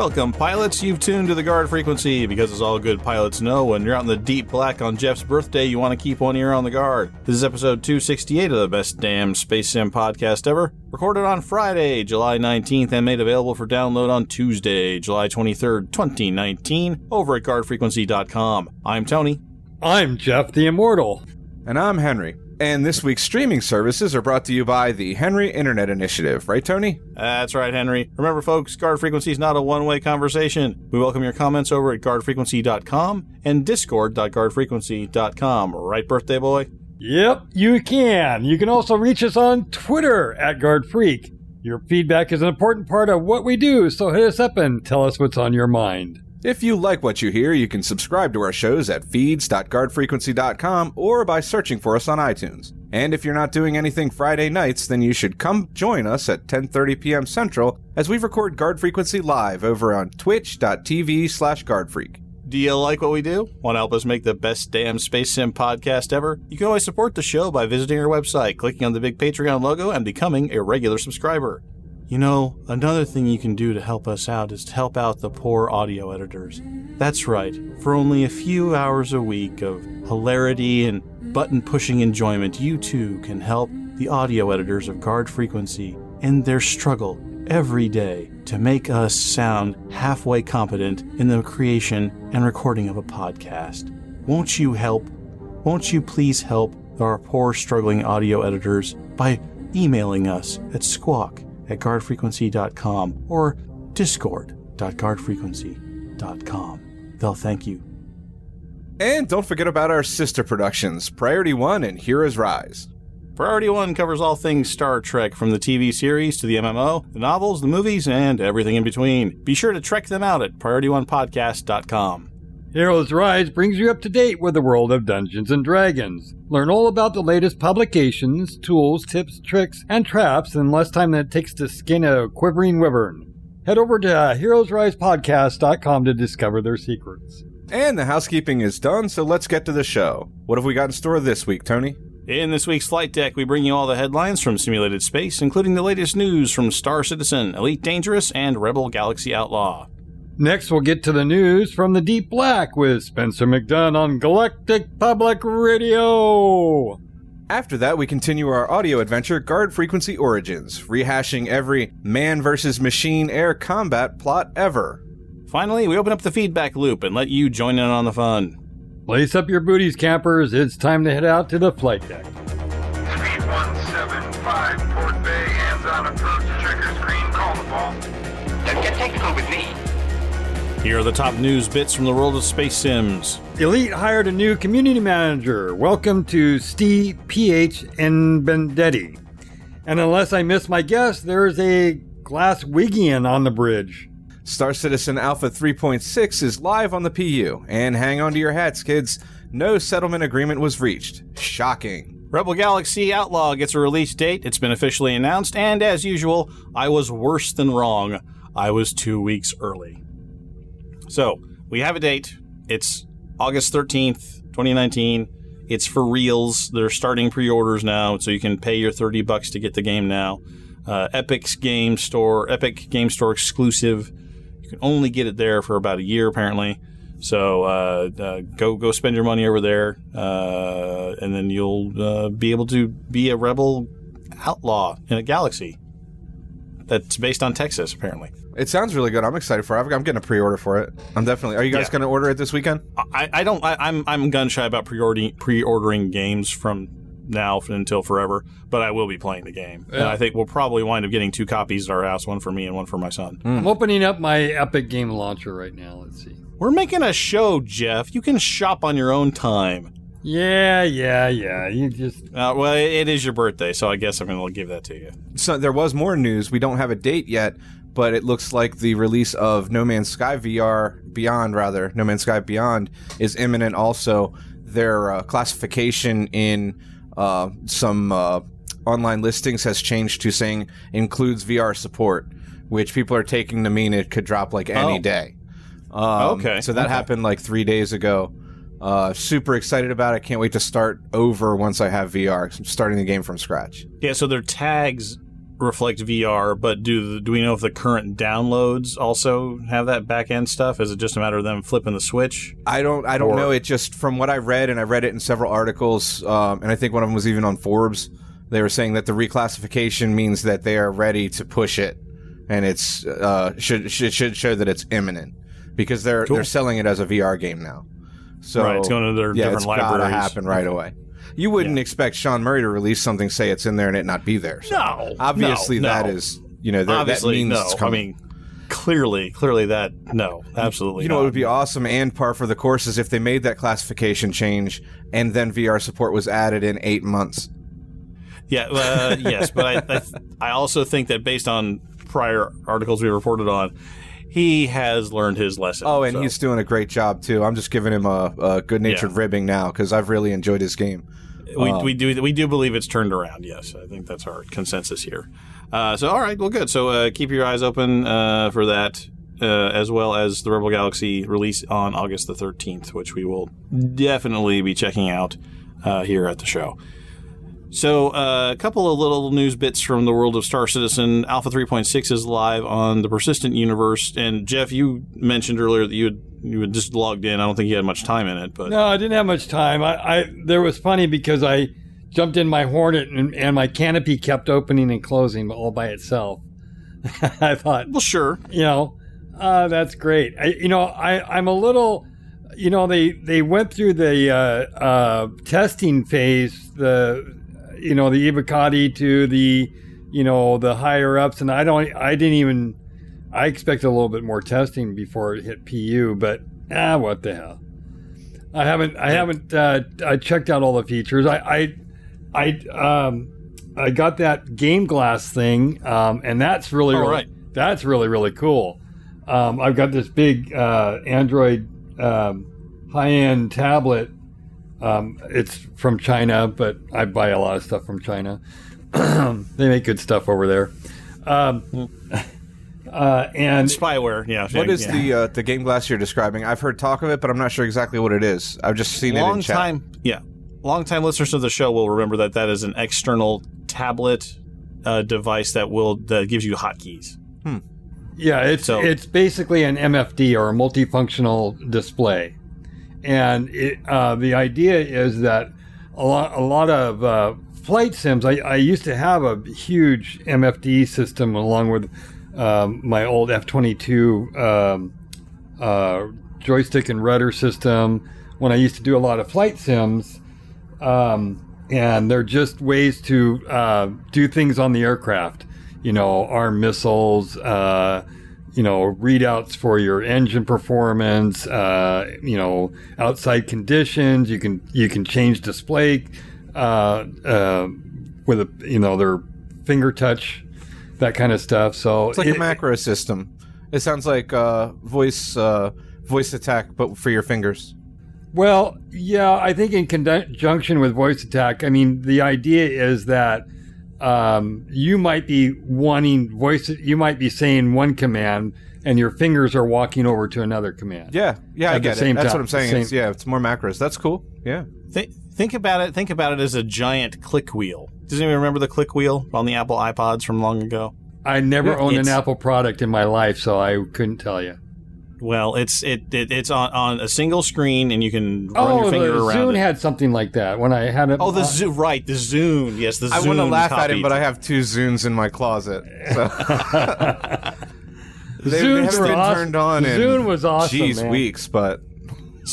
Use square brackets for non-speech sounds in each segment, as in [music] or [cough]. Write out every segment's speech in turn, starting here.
Welcome, pilots. You've tuned to the guard frequency because, as all good pilots know, when you're out in the deep black on Jeff's birthday, you want to keep one ear on the guard. This is episode 268 of the best damn space sim podcast ever, recorded on Friday, July 19th, and made available for download on Tuesday, July 23rd, 2019, over at guardfrequency.com. I'm Tony. I'm Jeff the Immortal. And I'm Henry. And this week's streaming services are brought to you by the Henry Internet Initiative, right, Tony? That's right, Henry. Remember, folks, Guard Frequency is not a one way conversation. We welcome your comments over at guardfrequency.com and discord.guardfrequency.com. Right, birthday boy? Yep, you can. You can also reach us on Twitter at GuardFreak. Your feedback is an important part of what we do, so hit us up and tell us what's on your mind. If you like what you hear, you can subscribe to our shows at feeds.guardfrequency.com or by searching for us on iTunes. And if you're not doing anything Friday nights, then you should come join us at 10:30 p.m. Central as we record Guard Frequency live over on twitch.tv/guardfreak. Do you like what we do? Want to help us make the best damn Space Sim podcast ever? You can always support the show by visiting our website, clicking on the big Patreon logo, and becoming a regular subscriber. You know, another thing you can do to help us out is to help out the poor audio editors. That's right, for only a few hours a week of hilarity and button pushing enjoyment, you too can help the audio editors of Guard Frequency in their struggle every day to make us sound halfway competent in the creation and recording of a podcast. Won't you help? Won't you please help our poor struggling audio editors by emailing us at squawk at guardfrequency.com or discord.guardfrequency.com. They'll thank you. And don't forget about our sister productions, Priority One and Heroes Rise. Priority One covers all things Star Trek, from the TV series to the MMO, the novels, the movies, and everything in between. Be sure to check them out at PriorityOnePodcast.com. Heroes Rise brings you up to date with the world of Dungeons and Dragons. Learn all about the latest publications, tools, tips, tricks, and traps in less time than it takes to skin a quivering wyvern. Head over to uh, heroesrisepodcast.com to discover their secrets. And the housekeeping is done, so let's get to the show. What have we got in store this week, Tony? In this week's flight deck, we bring you all the headlines from simulated space, including the latest news from Star Citizen, Elite Dangerous, and Rebel Galaxy Outlaw. Next, we'll get to the news from the Deep Black with Spencer McDunn on Galactic Public Radio. After that, we continue our audio adventure, Guard Frequency Origins, rehashing every man versus machine air combat plot ever. Finally, we open up the feedback loop and let you join in on the fun. Lace up your booties, campers. It's time to head out to the flight deck. 3175 Port Bay, hands on approach, trigger screen, call the ball. Don't get technical with me. Here are the top news bits from the world of space sims. Elite hired a new community manager. Welcome to Steve PH and Bendetti. And unless I miss my guess, there's a Glaswegian on the bridge. Star Citizen Alpha 3.6 is live on the PU, and hang on to your hats, kids. No settlement agreement was reached. Shocking. Rebel Galaxy Outlaw gets a release date. It's been officially announced, and as usual, I was worse than wrong. I was two weeks early. So, we have a date. It's August 13th, 2019. It's for reals. They're starting pre orders now, so you can pay your 30 bucks to get the game now. Uh, Epic's Game Store, Epic Game Store exclusive. You can only get it there for about a year, apparently. So uh, uh, go go spend your money over there, uh, and then you'll uh, be able to be a rebel outlaw in a galaxy that's based on Texas, apparently. It sounds really good. I'm excited for it. I'm getting a pre-order for it. I'm definitely. Are you guys Yeah. going to order it this weekend? I, I don't. I, I'm I'm gun shy about pre-ordering pre-ordering games from now until forever, but I will be playing the game. And I think we'll probably wind up getting two copies at our house, one for me and one for my son. I'm opening up my Epic Game Launcher right now. Let's see. We're making a show, Jeff. You can shop on your own time. Yeah, yeah, yeah. You just Uh, well, it is your birthday, so I guess I'm going to give that to you. So there was more news. We don't have a date yet, but it looks like the release of No Man's Sky VR Beyond, rather No Man's Sky Beyond, is imminent. Also, their uh, classification in uh, some uh, online listings has changed to saying includes VR support, which people are taking to mean it could drop like any Oh. day. Um, Okay, So that okay. happened like three days ago. Uh, super excited about it. Can't wait to start over once I have VR. I'm starting the game from scratch. Yeah, so their tags reflect VR, but do the, do we know if the current downloads also have that back end stuff? Is it just a matter of them flipping the switch? I don't. I don't Or- know. It just from what I read, and I read it in several articles, um, and I think one of them was even on Forbes. They were saying that the reclassification means that they are ready to push it, and it's uh, should should should show that it's imminent because they're Cool. they're selling it as a VR game now. So Right, it's going to their yeah, different it's libraries. gotta happen right away. You wouldn't expect Sean Murray to release something, say it's in there, and it not be there. So No, obviously no, that no. is you know that, that Obviously, means no. I coming. mean, clearly, clearly that no, absolutely. You know, not. what would be awesome and par for the course is if they made that classification change and then VR support was added in eight months. Yeah, uh, [laughs] yes, but I, I I also think that based on prior articles we reported on, he has learned his lesson. Oh, and so- he's doing a great job too. I'm just giving him a, a good natured Yeah. ribbing now because I've really enjoyed his game. we, um, we do we do believe it's turned around. Yes, I think that's our consensus here. Uh, so all right, well, good. So uh, keep your eyes open uh, for that. Uh, as well as the Rebel Galaxy release on August the 13th, which we will definitely be checking out uh, here at the show. So, uh, a couple of little news bits from the world of Star Citizen. Alpha 3.6 is live on the Persistent universe. And Jeff, you mentioned earlier that you had, you had just logged in. I don't think you had much time in it, but No, I didn't have much time. I, I there was funny because I jumped in my Hornet and, and my canopy kept opening and closing all by itself. [laughs] I thought, well, sure. you know, uh, that's great. I, you know, I, I'm a little, you know, they they went through the uh, uh, testing phase, the, you know, the Evocati to the, you know, the higher ups, and I don't, I didn't even, I expected a little bit more testing before it hit PU, but ah, what the hell. I haven't, I haven't, uh, I checked out all the features. I, I, I, um, I got that Game Glass thing, um, and that's really, Oh, really, right. that's really, really cool. Um, I've got this big uh, Android um, high-end tablet. Um, it's from China, but I buy a lot of stuff from China. [clears throat] they make good stuff over there. Um, uh, and Spyware, yeah. What is yeah. the uh, the game glass you're describing? I've heard talk of it, but I'm not sure exactly what it is. I've just seen it in long chat. time yeah long time listeners of the show will remember that that is an external tablet uh, device that will that gives you hotkeys Yeah, it's So- it's basically an MFD or a multifunctional display, and it, uh, the idea is that a lot a lot of uh, flight sims. I, I used to have a huge MFD system along with um, my old F twenty two um, uh, joystick and rudder system when I used to do a lot of flight sims. Um, and they're just ways to uh, do things on the aircraft. You know, arm missiles. Uh, you know, readouts for your engine performance. Uh, you know, outside conditions. You can you can change display uh, uh, with a you know their finger touch, that kind of stuff. So It's like it- a macro system. It sounds like uh, voice uh, voice attack, but for your fingers. Well, yeah, I think in conjunction with voice attack, I mean, the idea is that um, you might be wanting voice, you might be saying one command and your fingers are walking over to another command. Yeah, yeah, I At the get it. That's time- what I'm saying. same- It's, yeah, it's more macros. That's cool. Yeah. Th- think about it think about it as a giant click wheel does anyone remember the click wheel on the apple ipods from long ago I never owned an Apple product in my life, so I couldn't tell you. Well it's it, it it's on, on a single screen and you can run Oh, your finger the around Zune it. had something like that when I had it. oh the Zune right the Zune yes the I Zune want to laugh at him, but I have two Zunes in my closet. So [laughs] they, they haven't been awesome. turned on in Zune was awesome, geez, man. weeks, but Z- Z-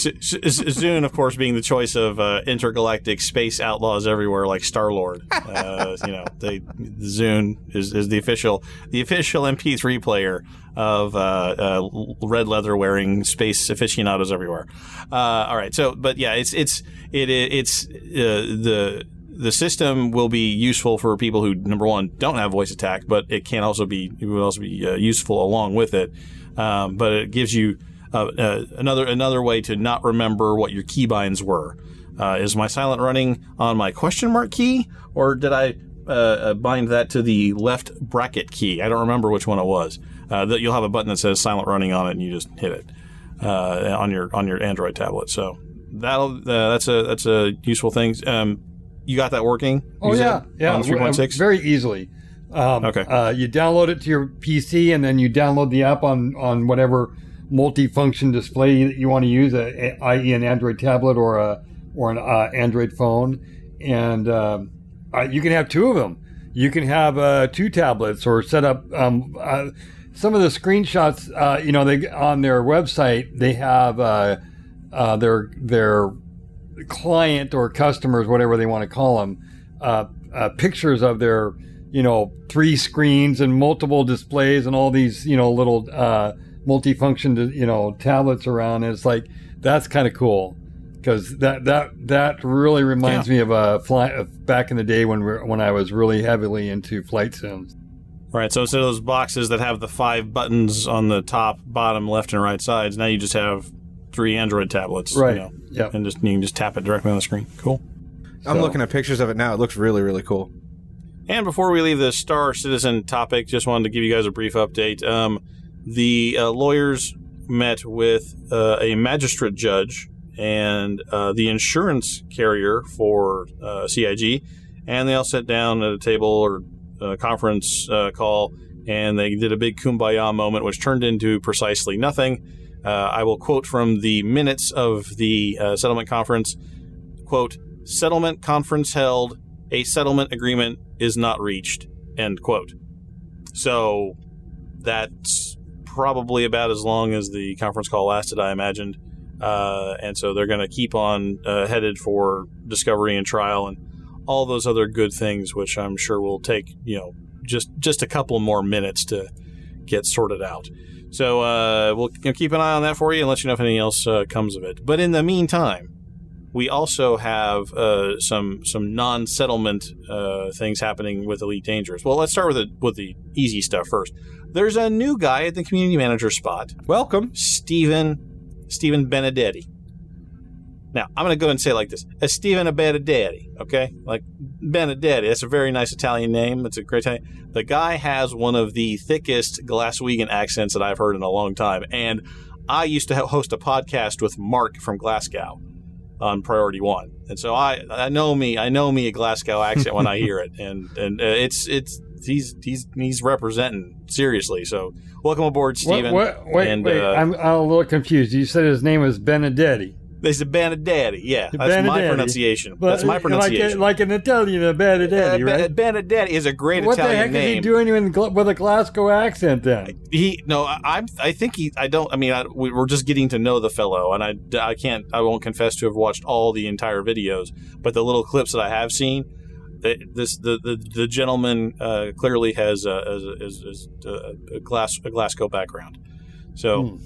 Zune, of course, being the choice of uh, intergalactic space outlaws everywhere, like Star Lord. Uh, you know, they, Zune is, is the official the official MP3 player of uh, uh, red leather wearing space aficionados everywhere. Uh, all right, so but yeah, it's it's it it's uh, the the system will be useful for people who number one don't have voice attack, but it can also be it will also be useful along with it. Um, but it gives you uh, uh, another another way to not remember what your keybinds were. Uh, is my silent running on my question mark key, or did I uh, uh, bind that to the left bracket key? I don't remember which one it was. Uh, that you'll have a button that says silent running on it, and you just hit it uh, on your on your Android tablet. So that'll uh, that's a that's a useful thing. Um, you got that working? Oh You yeah, yeah, on three point six. very easily. Um, Okay. Uh, you download it to your PC, and then you download the app on on whatever multifunction display that you want to use, a, a- i.e., an Android tablet or a or an uh, Android phone, and uh, you can have two of them. You can have uh, two tablets or set up. Um, uh, some of the screenshots, uh, you know, they on their website they have uh, their their client or customers, whatever they want to call them, pictures of their, you know, three screens and multiple displays and all these, you know, little multifunction, you know, tablets around. And it's like that's kind of cool because that that that really reminds me of a fly of back in the day when we when I was really heavily into flight sims. Right. So instead of those boxes that have the five buttons on the top, bottom, left, and right sides, now you just have three Android tablets. you Right. know, Yep. And just you can just tap it directly on the screen. Cool. I'm So- looking at pictures of it now. It looks really, really cool. And before we leave the Star Citizen topic, just wanted to give you guys a brief update. Um, the uh, lawyers met with uh, a magistrate judge and uh, the insurance carrier for uh, CIG, and they all sat down at a table or a conference uh, call, and they did a big kumbaya moment, which turned into precisely nothing. Uh, I will quote from the minutes of the uh, settlement conference. Quote, settlement conference held, a settlement agreement is not reached, end quote. So that's probably about as long as the conference call lasted, I imagined. Uh, and so they're going to keep on uh, headed for discovery and trial and all those other good things, which I'm sure will take, you know, just, just a couple more minutes to get sorted out. So uh, we'll you know, keep an eye on that for you and let you know if anything else uh, comes of it. But in the meantime, we also have uh, some some non-settlement uh, things happening with Elite Dangerous. Well, let's start with the with the easy stuff first. There's a new guy at the community manager spot, Welcome. Stephen Stephen Benedetti. Now, I'm going to go and say it like this: a Stephen Benedetti, okay? Like Benedetti. That's a very nice Italian name. It's a great Italian. The guy has one of the thickest Glaswegian accents that I've heard in a long time, and I used to host a podcast with Mark from Glasgow on Priority One, and so I I know me I know me a Glasgow accent when I hear it, [laughs] and and uh, it's it's he's he's he's representing seriously. So welcome aboard, Stephen. What, what, wait, and, wait. uh, I'm, I'm a little confused. You said his name was Benedetti. They said Benedetti. Yeah, that's my pronunciation. But that's my like, pronunciation. like an Italian, a Benedetti, Uh, right? Benedetti is a great what the Italian heck is he doing in, with a Glasgow accent then? He no, I- I'm. I think he. I don't. I mean, I, we, we're just getting to know the fellow, and I. I can't. I won't confess to have watched all the entire videos, but the little clips that I have seen, the, this the the, the gentleman uh, clearly has a, a, a, a glass a Glasgow background. So, Hmm.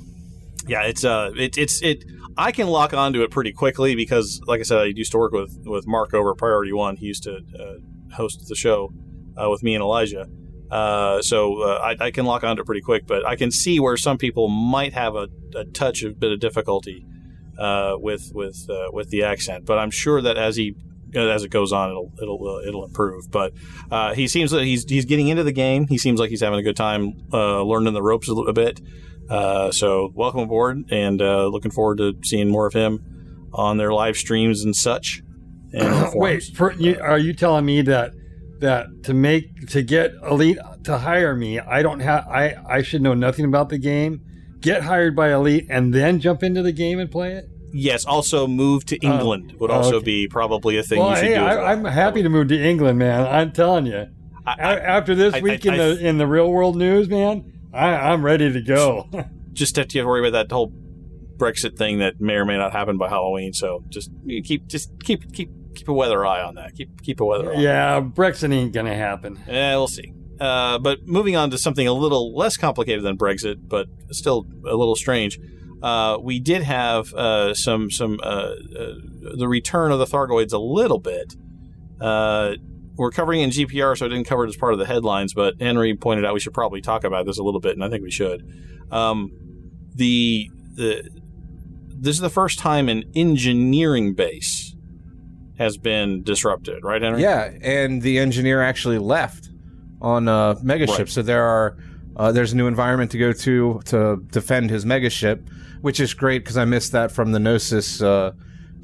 yeah, it's uh, it, it's it. I can lock onto it pretty quickly because, like I said, I used to work with with Mark over Priority One. He used to uh, host the show uh, with me and Elijah. Uh, so uh, I, I can lock onto it pretty quick, but I can see where some people might have a, a touch of bit of difficulty uh, with with uh, with the accent. But I'm sure that as he as it goes on, it'll it'll uh, it'll improve. But uh, he seems that he's he's getting into the game. He seems like he's having a good time uh, learning the ropes a, little bit. Uh, so welcome aboard, and uh, looking forward to seeing more of him on their live streams and such. And [coughs] Wait, for, you, are you telling me that that to make to get Elite to hire me, I don't have I I should know nothing about the game, get hired by Elite, and then jump into the game and play it? Yes, also move to England would oh, also okay. be probably a thing well, you should hey, do. well. I, I'm happy to move to England, man. I'm telling you. I- A- After this I- week I- in I- the in the real world news, man, I, I'm ready to go. [laughs] just have to worry about that whole Brexit thing that may or may not happen by Halloween. So just keep just keep keep keep a weather eye on that. Keep keep a weather eye. yeah, Brexit ain't gonna happen. Yeah, we'll see. Uh, but moving on to something a little less complicated than Brexit, but still a little strange. Uh, we did have uh, some some uh, uh, the return of the Thargoids a little bit. Uh, we're covering in GPR, so I didn't cover it as part of the headlines. But Henry pointed out we should probably talk about this a little bit, and I think we should. Um, the the this is the first time an engineering base has been disrupted, right, Henry? Yeah, and the engineer actually left on a Megaship. Right. So there are uh, there's a new environment to go to to defend his Megaship, which is great because I missed that from the Gnosis uh,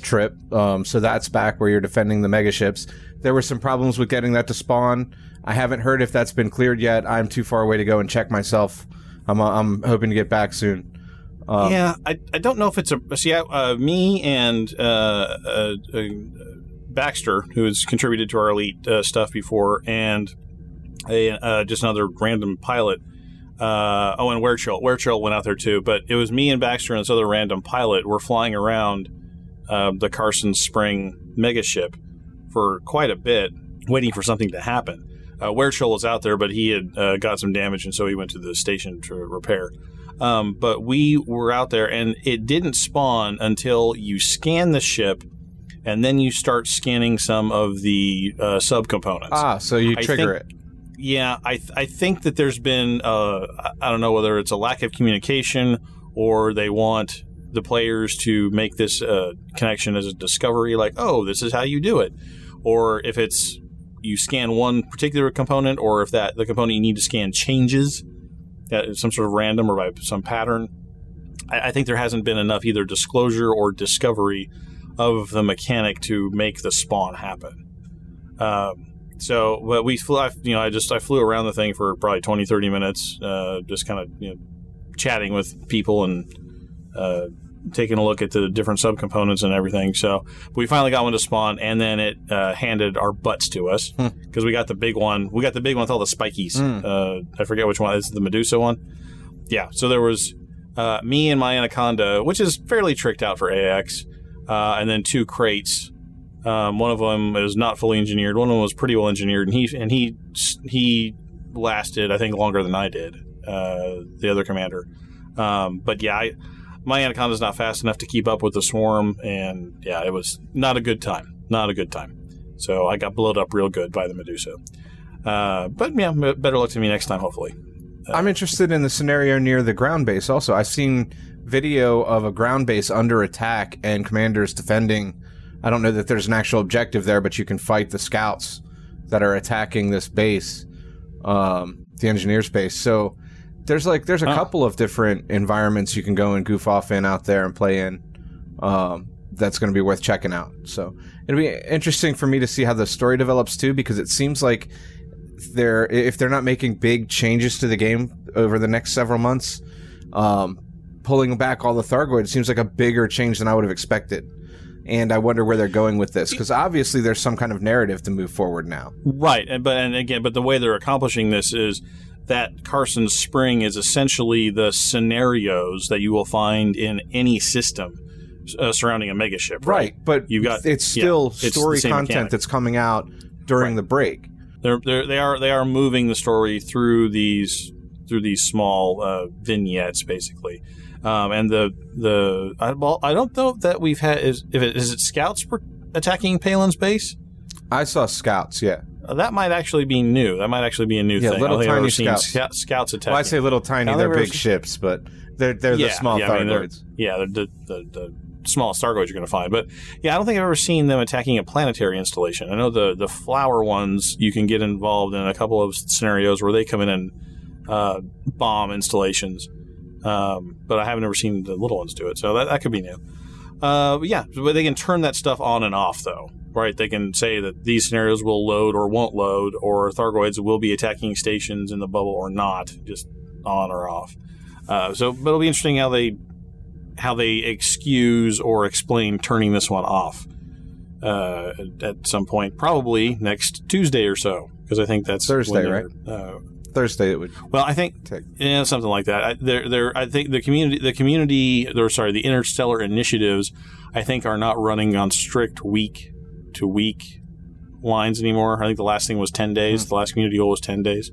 trip. Um, so that's back where you're defending the Megaships. There were some problems with getting that to spawn. I haven't heard if that's been cleared yet. I'm too far away to go and check myself. I'm uh, I'm hoping to get back soon. Um, yeah, I, I don't know if it's a see uh, me and uh, uh, uh, Baxter, who has contributed to our elite uh, stuff before, and a just another random pilot. Uh, oh, and Werechill. Werechill went out there too, but it was me and Baxter and this other random pilot. Were flying around uh, the Carson Spring megaship for quite a bit, waiting for something to happen. Uh, Werechill was out there, but he had uh, got some damage, and so he went to the station to repair. Um, but we were out there, and it didn't spawn until you scan the ship, and then you start scanning some of the uh, subcomponents. ah, so you I trigger think- it. Yeah, I th- I think that there's been uh, I- don't know whether it's a lack of communication or they want the players to make this uh, connection as a discovery, like oh, this is how you do it, or if it's you scan one particular component, or if that the component you need to scan changes, uh, some sort of random or by some pattern. I, I think there hasn't been enough either disclosure or discovery of the mechanic to make the spawn happen. Um, so, but we flew, I, you know, I just, I flew around the thing for probably 20, 30 minutes, uh, just kind of, you know, chatting with people and, uh, taking a look at the different subcomponents and everything. So we finally got one to spawn and then it, uh, handed our butts to us because we got the big one. We got the big one with all the spikies. Uh, I forget which one. It's the Medusa one. Yeah. So there was, uh, me and my Anaconda, which is fairly tricked out for AX, uh, and then two Kraits. Um, one of them is not fully engineered. One of them was pretty well engineered, and he and he he lasted, I think, longer than I did. Uh, the other commander, um, but yeah, I, my Anaconda's not fast enough to keep up with the swarm, and yeah, it was not a good time. Not a good time. So I got blowed up real good by the Medusa. Uh, but yeah, better luck to me next time, hopefully. I'm interested in the scenario near the ground base. Also, I've seen video of a ground base under attack and commanders defending. I don't know that there's an actual objective there, but you can fight the scouts that are attacking this base, um, the engineers base. So there's like there's a couple of different environments you can go and goof off in out there and play in. Um, that's going to be worth checking out. So it'll be interesting for me to see how the story develops too, because it seems like they're if they're not making big changes to the game over the next several months, um, pulling back all the Thargoid seems like a bigger change than I would have expected. And I wonder where they're going with this because obviously there's some kind of narrative to move forward now. Right, and but and again, but the way they're accomplishing this is that Carson Spring is essentially the scenarios that you will find in any system uh, surrounding a megaship. Right. but You've got- it's still it's the story same content mechanic. that's coming out during the break. They're, they're they are they are moving the story through these through these small uh, vignettes, basically. Um, and the the I, well, I don't know that we've had is if it is it scouts per- attacking Palin's base. I saw scouts, yeah. Uh, that might actually be new. That might actually be a new Yeah, thing. little I don't think I've tiny scouts. scout- scouts attacking. Well, I say little tiny, they're big was- ships, but they're they're the small I mean, they're- yeah, they're the, the, the smallest Thargoids you're going to find. But yeah, I don't think I've ever seen them attacking a planetary installation. I know the the flower ones you can get involved in a couple of scenarios where they come in and uh, bomb installations. Um, but I haven't ever seen the little ones do it, so that, that could be new. Uh, but yeah, but they can turn that stuff on and off, though, right? They can say that these scenarios will load or won't load, or Thargoids will be attacking stations in the bubble or not, just on or off. Uh, so, but it'll be interesting how they how they excuse or explain turning this one off uh, at- some point, probably next Tuesday or so, because I think that's Thursday, right? Uh, Thursday it would well, I think take. yeah, something like that. I, they're, they're, I think the community, the community, or sorry, the interstellar initiatives, I think are not running on strict week to week lines anymore. I think the last thing was ten days. The last community goal was ten days.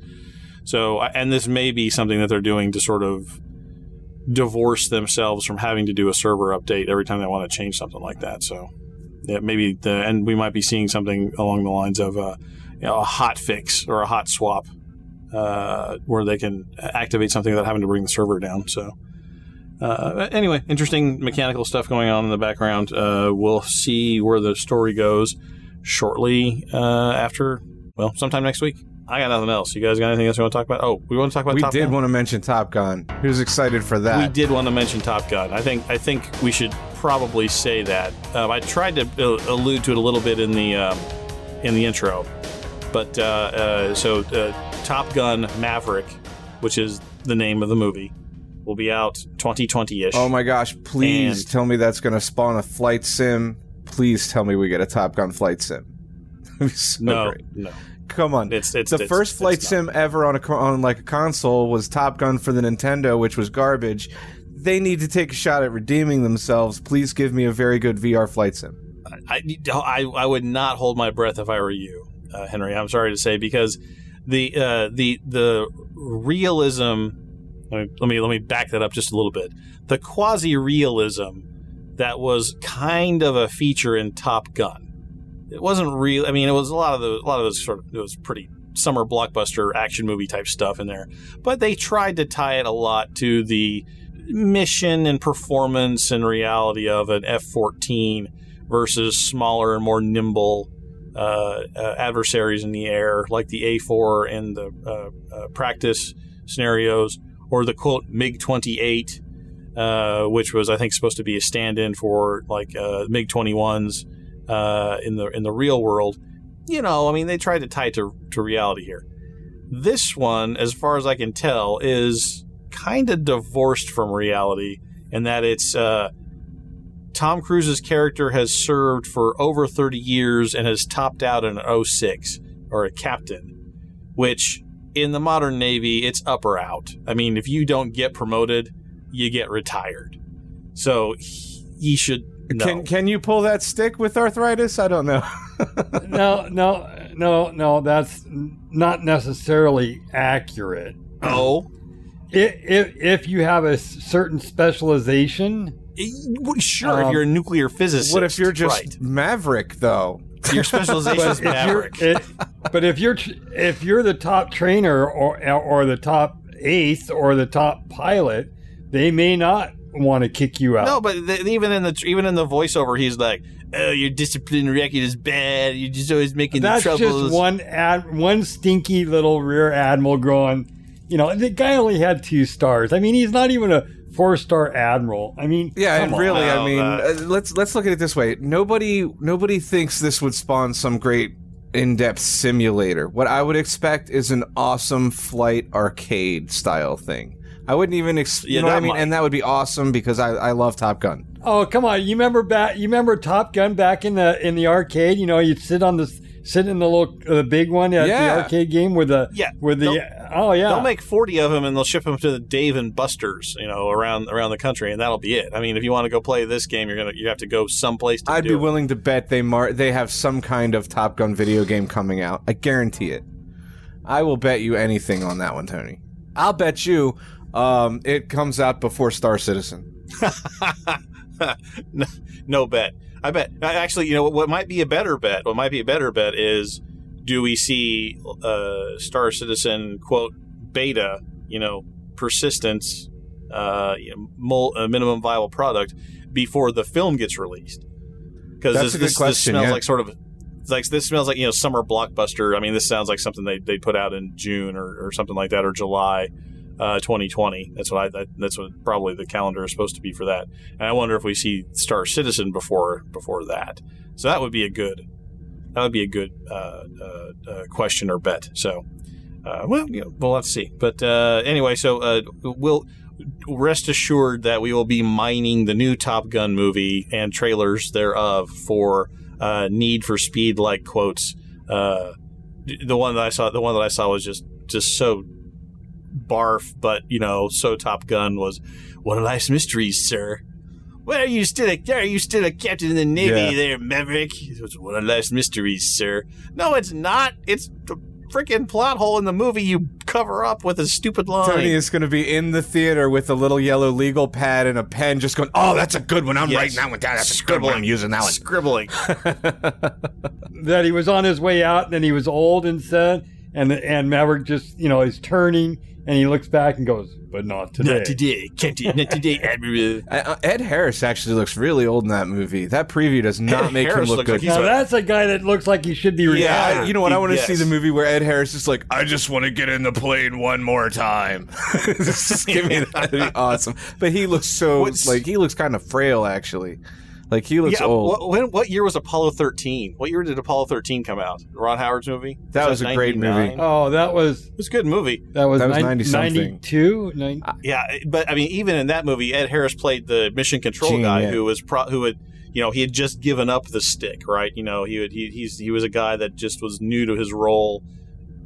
So, and this may be something that they're doing to sort of divorce themselves from having to do a server update every time they want to change something like that. So, yeah, maybe the and we might be seeing something along the lines of uh, you know, a hot fix or a hot swap uh, where they can activate something without having to bring the server down. So, Uh, anyway, interesting mechanical stuff going on in the background. Uh, we'll see where the story goes shortly uh, after, well, sometime next week. I got nothing else. You guys got anything else you want to talk about? Oh, we want to talk about we Top did Gun? want to mention Top Gun. Who's excited for that? We did want to mention Top Gun. I think I think we should probably say that. Um, I tried to uh, allude to it a little bit in the um, in the intro, but uh, uh, so uh, Top Gun Maverick, which is the name of the movie, will be out 2020ish. Oh my gosh! Please And- tell me that's going to spawn a flight sim. Please tell me we get a Top Gun flight sim. [laughs] So no, great. no. Come on. It's- it's- the it's- first flight sim ever on a on like a console was Top Gun for the Nintendo, which was garbage. They need to take a shot at redeeming themselves. Please give me a very good VR flight sim. I, I, I would not hold my breath if I were you, uh, Henry. I'm sorry to say because the uh, the the realism. Let me, let me let me back that up just a little bit. The quasi realism that was kind of a feature in Top Gun. It wasn't real. I mean, it was a lot of the a lot of those sort of it was pretty summer blockbuster action movie type stuff in there, but they tried to tie it a lot to the mission and performance and reality of an F-14 versus smaller and more nimble adversaries in the air, like the A4 and the uh, uh, practice scenarios, or the quote MiG 28, uh, which was I think supposed to be a stand-in for like uh, MiG 21s uh, in the in the real world. You know, I mean, they tried to tie it to to reality here. This one, as far as I can tell, is kind of divorced from reality in that it's uh, Tom Cruise's character has served for over 30 years and has topped out an 06 or a captain, which in the modern Navy, it's up or out. I mean, if you don't get promoted, you get retired. So he, he should know. Can can you pull that stick with arthritis? I don't know. [laughs] no, no, no, no. That's not necessarily accurate. oh, If if, if you have a certain specialization, sure. if Um, you're a nuclear physicist, what if you're just right. Maverick though? your specialization is but if you're maverick? it, but if you're if you're the top trainer or or the top eighth or the top pilot, they may not want to kick you out. No, but th- even in the even in the voiceover, he's like, "Oh, your discipline record is bad. You're just always making That's the troubles." That's just one ad, one stinky little rear admiral growing. You know, the guy only had two stars. I mean, he's not even a four star admiral. I mean, Yeah, come and on. really, I mean, uh, let's let's look at it this way. Nobody nobody thinks this would spawn some great in-depth simulator. What I would expect is an awesome flight arcade style thing. I wouldn't even, ex- you Yeah, know what I mean, might. and that would be awesome because I, I love Top Gun. Oh come on! You remember back? You remember Top Gun back in the in the arcade? You know, you'd sit on the sit in the little uh, the big one at Yeah. the arcade game with the Yeah, with the they'll- oh yeah They'll make forty of them and they'll ship them to the Dave and Buster's, you know, around around the country, and that'll be it. I mean, if you want to go play this game, you're gonna you have to go someplace. To I'd do be it. willing to bet they mar- they have some kind of Top Gun video game coming out. I guarantee it. I will bet you anything on that one, Tony. I'll bet you um, it comes out before Star Citizen. [laughs] no, no bet. I bet. Actually, you know what, might be a better bet? What might be a better bet is do we see uh, Star Citizen quote beta? You know, persistence, uh, you know, mul- uh, minimum viable product before the film gets released. Because this, this, question, this smells yeah. like sort of. Like this smells like you know summer blockbuster. I mean, this sounds like something they they put out in June or, or something like that or July, uh, 2020. That's what I that, that's what probably the calendar is supposed to be for that. And I wonder if we see Star Citizen before before that. So that would be a good that would be a good uh, uh, uh, question or bet. So uh, well, you know, we'll have to see. But uh, anyway, so we'll rest assured that we will be mining the new Top Gun movie and trailers thereof for Need for Speed like quotes. The one that I saw, the one that I saw was just just so barf, but you know, so Top Gun was one of life's mysteries, sir. Well, are you still a are you still a captain in the navy Yeah. there, Maverick? It's one of life's mysteries, sir. No, it's not. It's the freaking plot hole in the movie you cover up with a stupid line. Tony is going to be in the theater with a little yellow legal pad and a pen, just going, "Oh, that's a good one. I'm Yes. writing that one down. That's a good one. I'm using that one." Scribbling. [laughs] that he was on his way out and then he was old and said and and Maverick just you know is turning and he looks back and goes, "But not today." Not today, Captain. Not today, Admiral. [laughs] Uh, Ed Harris actually looks really old in that movie. That preview does not Ed make Harris him look good. like Now a- that's a guy that looks like he should be retired. yeah, I- you know what? I want to Yes. see the movie where Ed Harris is like, I just want to get in the plane one more time. [laughs] just give me that. That'd be [laughs] awesome. But he looks so What's- like he looks kind of frail actually. Like he looks yeah, old. what, when, what year was Apollo 13? What year did Apollo 13 come out? Ron Howard's movie? That was a great movie. Oh, that was It was a good movie. that was, That was 90-something. 92? Nine- Yeah, but I mean, even in that movie, Ed Harris played the mission control Gene, guy yeah. who was pro- who had you know he had just given up the stick, right? You know, he would, he he's he was a guy that just was new to his role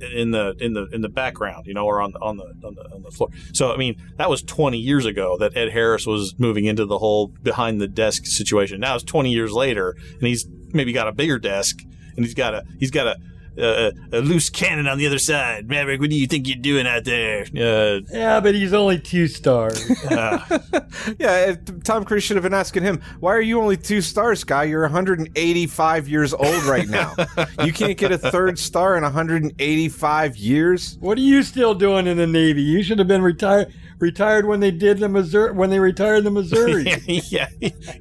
in the in the in the background, you know, or on the on the on the on the floor. So I mean, that was 20 years ago that Ed Harris was moving into the whole behind the desk situation. Now it's 20 years later, and he's maybe got a bigger desk, and he's got a he's got a a, a loose cannon on the other side. Maverick, what do you think you're doing out there? Uh, yeah, but he's only two stars. uh, [laughs] [laughs] yeah, Tom Cruise should have been asking him, "Why are you only two stars, guy? You're 185 years old right now. you can't get a third star in 185 years." what are you still doing in the Navy? You should have been retired retired when they did the Missouri when they retired the Missouri. [laughs] yeah,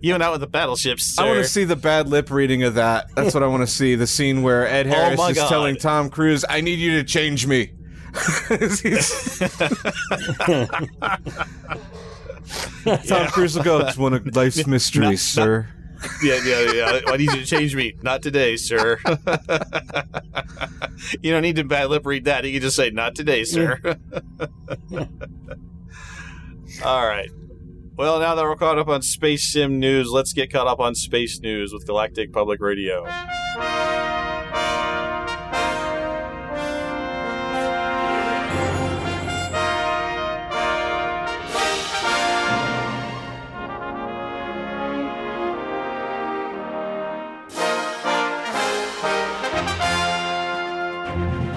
you went out with the battleships. Sir. I want to see the bad lip reading of that. That's what I want to see. The scene where Ed oh Harris my is God. telling Tom Cruise, "I need you to change me." He's- [laughs] Tom Cruise will go, "It's one of life's mysteries, sir." Yeah, yeah, yeah. I need you to change me. Not today, sir. [laughs] you don't need to bad lip read that. You can just say, "Not today, sir." All right. Well, now that we're caught up on space sim news, let's get caught up on space news with Galactic Public Radio.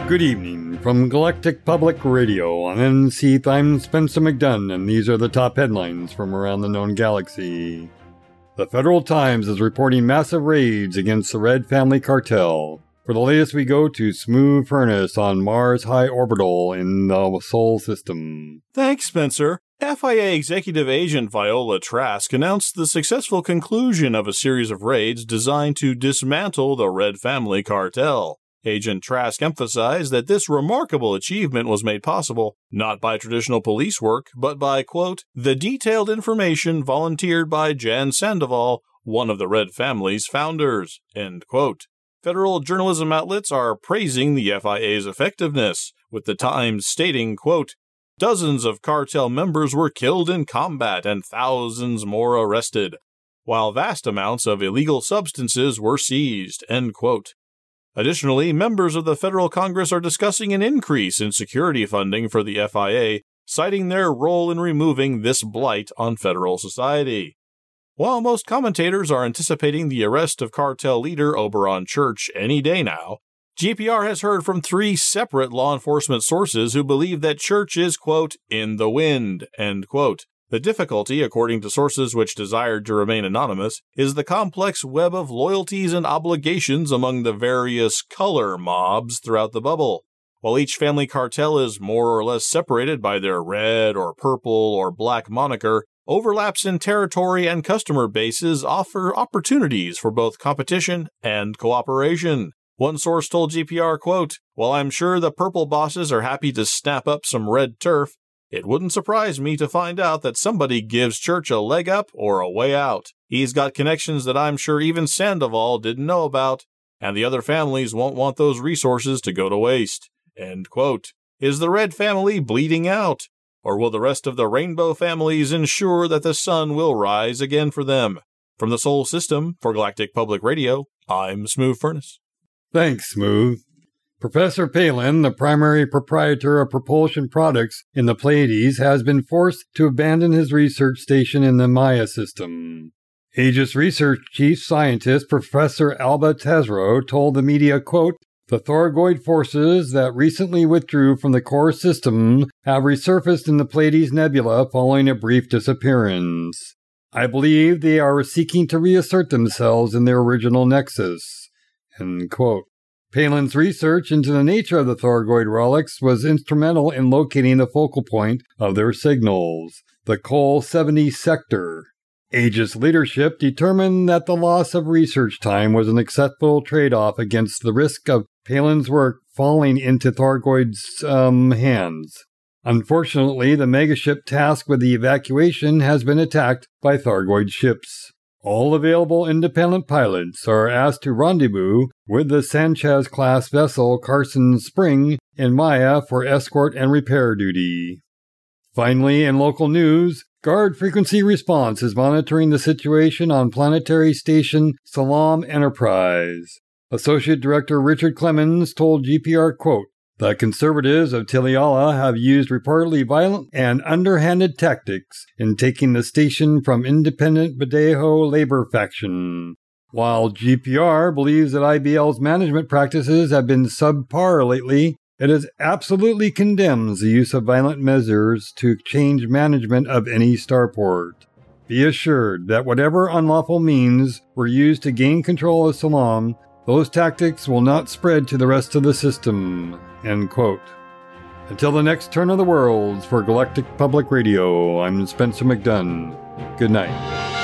Good evening from Galactic Public Radio on NC. I'm Spencer McDunn, and these are the top headlines from around the known galaxy. The Federal Times is reporting massive raids against the Red Family Cartel. For the latest, we go to Smooth Furnace on Mars High Orbital in the Sol system. Thanks, Spencer. FIA executive agent Viola Trask announced the successful conclusion of a series of raids designed to dismantle the Red Family cartel. Agent Trask emphasized that this remarkable achievement was made possible not by traditional police work, but by, quote, the detailed information volunteered by Jan Sandoval, one of the Red Family's founders, end quote. Federal journalism outlets are praising the FIA's effectiveness, with the Times stating, quote, Dozens of cartel members were killed in combat and thousands more arrested, while vast amounts of illegal substances were seized. End quote. Additionally, members of the federal Congress are discussing an increase in security funding for the FIA, citing their role in removing this blight on federal society. While most commentators are anticipating the arrest of cartel leader Oberon Church any day now, GPR has heard from three separate law enforcement sources who believe that Church is, quote, in the wind, end quote. The difficulty, according to sources which desired to remain anonymous, is the complex web of loyalties and obligations among the various color mobs throughout the bubble. While each family cartel is more or less separated by their red or purple or black moniker, overlaps in territory and customer bases offer opportunities for both competition and cooperation. One source told GPR, quote, While I'm sure the purple bosses are happy to snap up some red turf, it wouldn't surprise me to find out that somebody gives Church a leg up or a way out. He's got connections that I'm sure even Sandoval didn't know about, and the other families won't want those resources to go to waste. Is the Red family bleeding out? Or will the rest of the Rainbow families ensure that the sun will rise again for them? From the Sol System for Galactic Public Radio, I'm Smooth Furnace. Thanks, Smooth. Professor Palin, the primary proprietor of propulsion products in the Pleiades, has been forced to abandon his research station in the Maia system. Aegis Research Chief Scientist Professor Alba Tesreau told the media, quote, the Thargoid forces that recently withdrew from the core system have resurfaced in the Pleiades Nebula following a brief disappearance. I believe they are seeking to reassert themselves in their original nexus. End quote. Palin's research into the nature of the Thargoid relics was instrumental in locating the focal point of their signals, the Col 70 sector. Aegis leadership determined that the loss of research time was an acceptable trade off against the risk of Palin's work falling into Thargoid's um, hands. Unfortunately, the megaship tasked with the evacuation has been attacked by Thargoid ships. All available independent pilots are asked to rendezvous with the Sanchez class vessel Carson Spring in Maia for escort and repair duty. Finally, in local news, Guard Frequency Response is monitoring the situation on planetary station Salam Enterprise. Associate Director Richard Clemens told GPR, quote, the conservatives of Tiliala have used reportedly violent and underhanded tactics in taking the station from independent Badejo labor faction. While GPR believes that IBL's management practices have been subpar lately, it is absolutely condemns the use of violent measures to change management of any starport. Be assured that whatever unlawful means were used to gain control of Salam, those tactics will not spread to the rest of the system. End quote. Until the next turn of the worlds for Galactic Public Radio, I'm Spencer McDunn. Good night.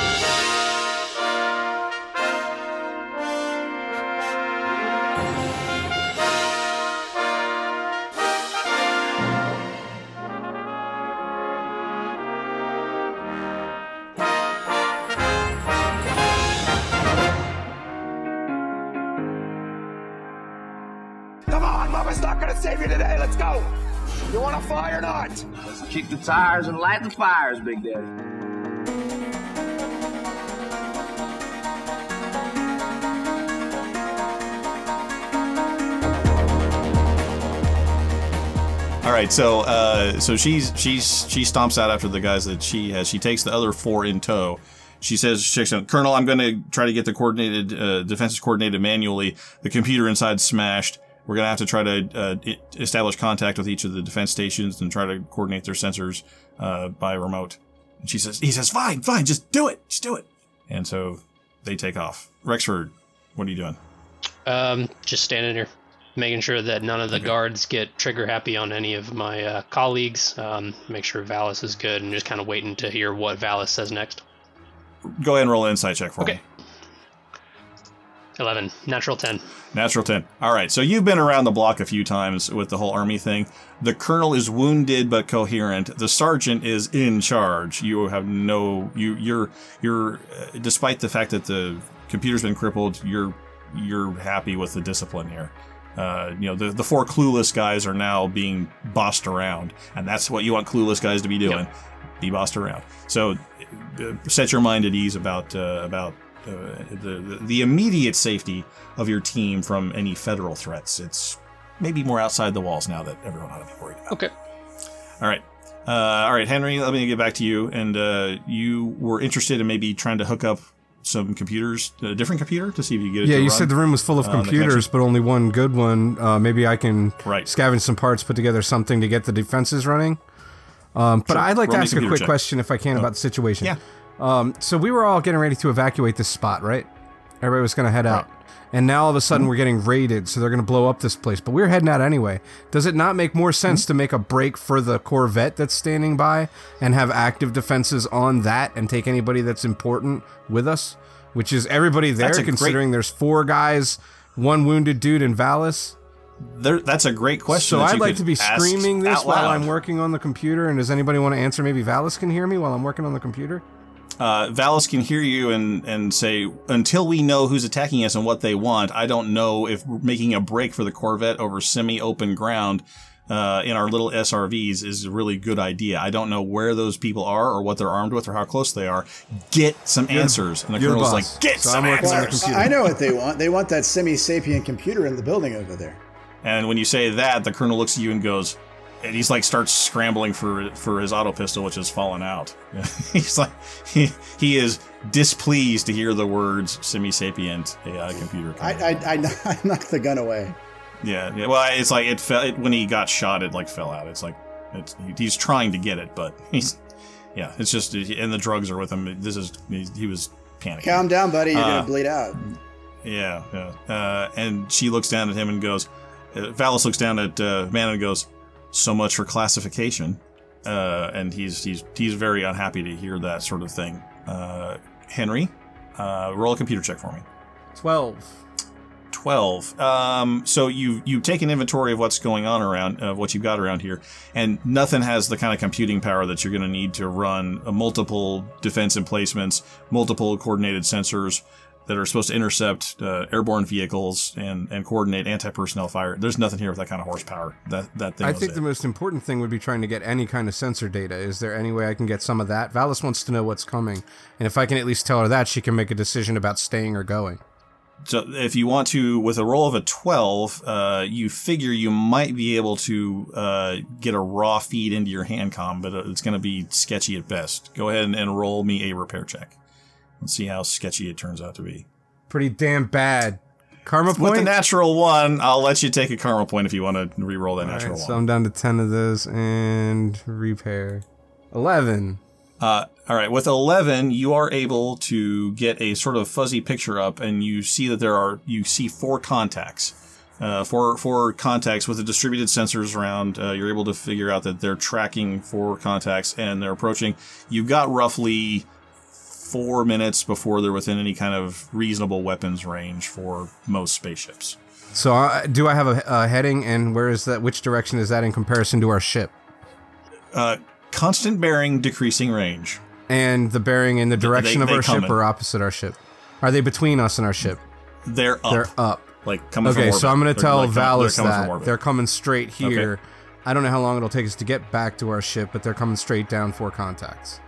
The tires and light the fires, Big Daddy. All right, so uh, so she's she's she stomps out after the guys that she has. She takes the other four in tow. She says, she says, "Colonel, I'm going to try to get the coordinated uh, defenses coordinated manually. The computer inside smashed. We're going to have to try to uh, establish contact with each of the defense stations and try to coordinate their sensors uh, by remote." And she says, "He says, fine, fine, just do it, just do it." And so they take off. Rexford, what are you doing? Um, just standing here, making sure that none of the guards get trigger happy on any of my uh, colleagues. Um, make sure Valis is good, and just kind of waiting to hear what Valis says next. Go ahead and roll an insight check for Okay. me. Eleven, natural ten. Natural 10. All right. So you've been around the block a few times with the whole army thing. The colonel is wounded but coherent. The sergeant is in charge. You have no you you're you're uh, despite the fact that the computer's been crippled, you're you're happy with the discipline here. Uh, you know, the, the four clueless guys are now being bossed around, and that's what you want clueless guys to be doing. Be bossed around. So uh, set your mind at ease about uh, about uh, the, the the immediate safety of your team from any federal threats. It's maybe more outside the walls now that everyone ought to be worried about. Okay. All right. Uh, all right, Henry, let me get back to you. And uh, you were interested in maybe trying to hook up some computers, a different computer, to see if you get it Yeah, to you run, said the room was full of uh, computers, but only one good one. Uh, maybe I can Right. scavenge some parts, put together something to get the defenses running. Um, but Sure. I'd like Roll to me a ask a quick check. question, if I can, Oh. about the situation. Yeah. Um, so we were all getting ready to evacuate this spot, right? Everybody was going to head out. And now all of a sudden Mm-hmm. we're getting raided, so they're going to blow up this place. But we're heading out anyway. Does it not make more sense Mm-hmm. to make a break for the Corvette that's standing by and have active defenses on that and take anybody that's important with us? Which is everybody there, a great- considering there's four guys, one wounded dude in Valis. There, that's a great question. So I'd like to be screaming this while. I'm working on the computer. And does anybody want to answer? Maybe Valis can hear me while I'm working on the computer. Uh, Valis can hear you and, and say, until we know who's attacking us and what they want, I don't know if making a break for the Corvette over semi open ground uh, in our little SRVs is a really good idea. I don't know where those people are or what they're armed with or how close they are. Get some answers. And the you're colonel's boss. like, get So some I'm working on the answers. I know what they want. They want that semi-sapient computer in the building over there. And when you say that, the colonel looks at you and goes, and he's like starts scrambling for for his auto pistol, which has fallen out. [laughs] he's like he, he is displeased to hear the words semi-sapient AI computer. I, I, I, [laughs] I knocked the gun away. Yeah, yeah. Well, it's like it fell it, when he got shot. It like fell out. It's like it's he's trying to get it, but [laughs] he's yeah. It's just and the drugs are with him. This is he, he was panicking. Calm down, buddy. You're Uh, gonna bleed out. Yeah, yeah. Uh, and she looks down at him and goes, uh, Valis looks down at uh, Man and goes, "So much for classification." Uh, and he's he's he's very unhappy to hear that sort of thing. Uh, Henry, uh, roll a computer check for me. 12. 12 um, so you you take an inventory of what's going on around of what you've got around here and nothing has the kind of computing power that you're going to need to run uh, multiple defense emplacements multiple coordinated sensors that are supposed to intercept uh, airborne vehicles and, and coordinate anti-personnel fire there's nothing here with that kind of horsepower that that thing I think it. the most important thing would be trying to get any kind of sensor data. Is there any way I can get some of that? Valis wants to know what's coming, and if I can at least tell her that, she can make a decision about staying or going. So if you want to, with a roll of a 12, uh, you figure you might be able to uh, get a raw feed into your handcom, but it's going to be sketchy at best. Go ahead and, and roll me a repair check. Let's see how sketchy it turns out to be. Pretty damn bad. Karma point. With the natural one, I'll let you take a karma point if you want to re-roll that All natural right, one. so I'm down to ten of those and repair. Eleven. Uh, all right, with 11, you are able to get a sort of fuzzy picture up, and you see that there are, you see four contacts. Uh, four, four contacts with the distributed sensors around. Uh, you're able to figure out that they're tracking four contacts and they're approaching. You've got roughly four minutes before they're within any kind of reasonable weapons range for most spaceships. So uh, do I have a, a heading, and where is that? Which direction is that in comparison to our ship? Uh, constant bearing, decreasing range. And the bearing in the direction they- of our ship coming. or opposite our ship? Are they between us and our ship? They're up. They're up. Like coming okay, so I'm going to tell like Valis that they're coming straight Okay. here. I don't know how long it'll take us to get back to our ship, but they're coming straight down for contacts.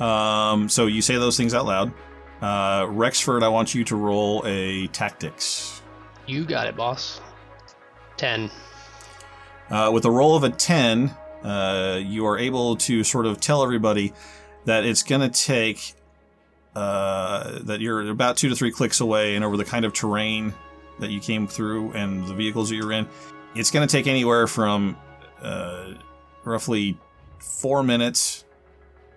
Um, so you say those things out loud. Uh, Rexford, I want you to roll a tactics. You got it, boss. 10. Uh, with a roll of a 10, uh, you are able to sort of tell everybody that it's going to take, uh, that you're about two to three clicks away and over the kind of terrain that you came through and the vehicles that you're in. It's going to take anywhere from uh, roughly four minutes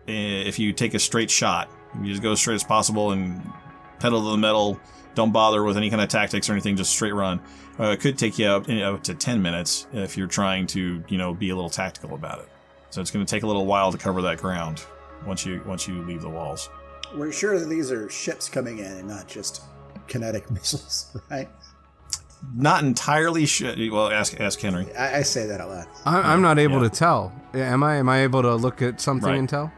if you take a straight shot. You just go as straight as possible and pedal to the metal. Don't bother with any kind of tactics or anything. Just straight run. Uh, it could take you up, up to ten minutes if you're trying to, you know, be a little tactical about it. So it's going to take a little while to cover that ground once you once you leave the walls. We're sure that these are ships coming in and not just kinetic [laughs] missiles, right? Not entirely sure. Well, ask ask Henry. I, I say that a lot. I, I'm not able Yeah. to tell. Am I? Am I able to look at something Right. and tell?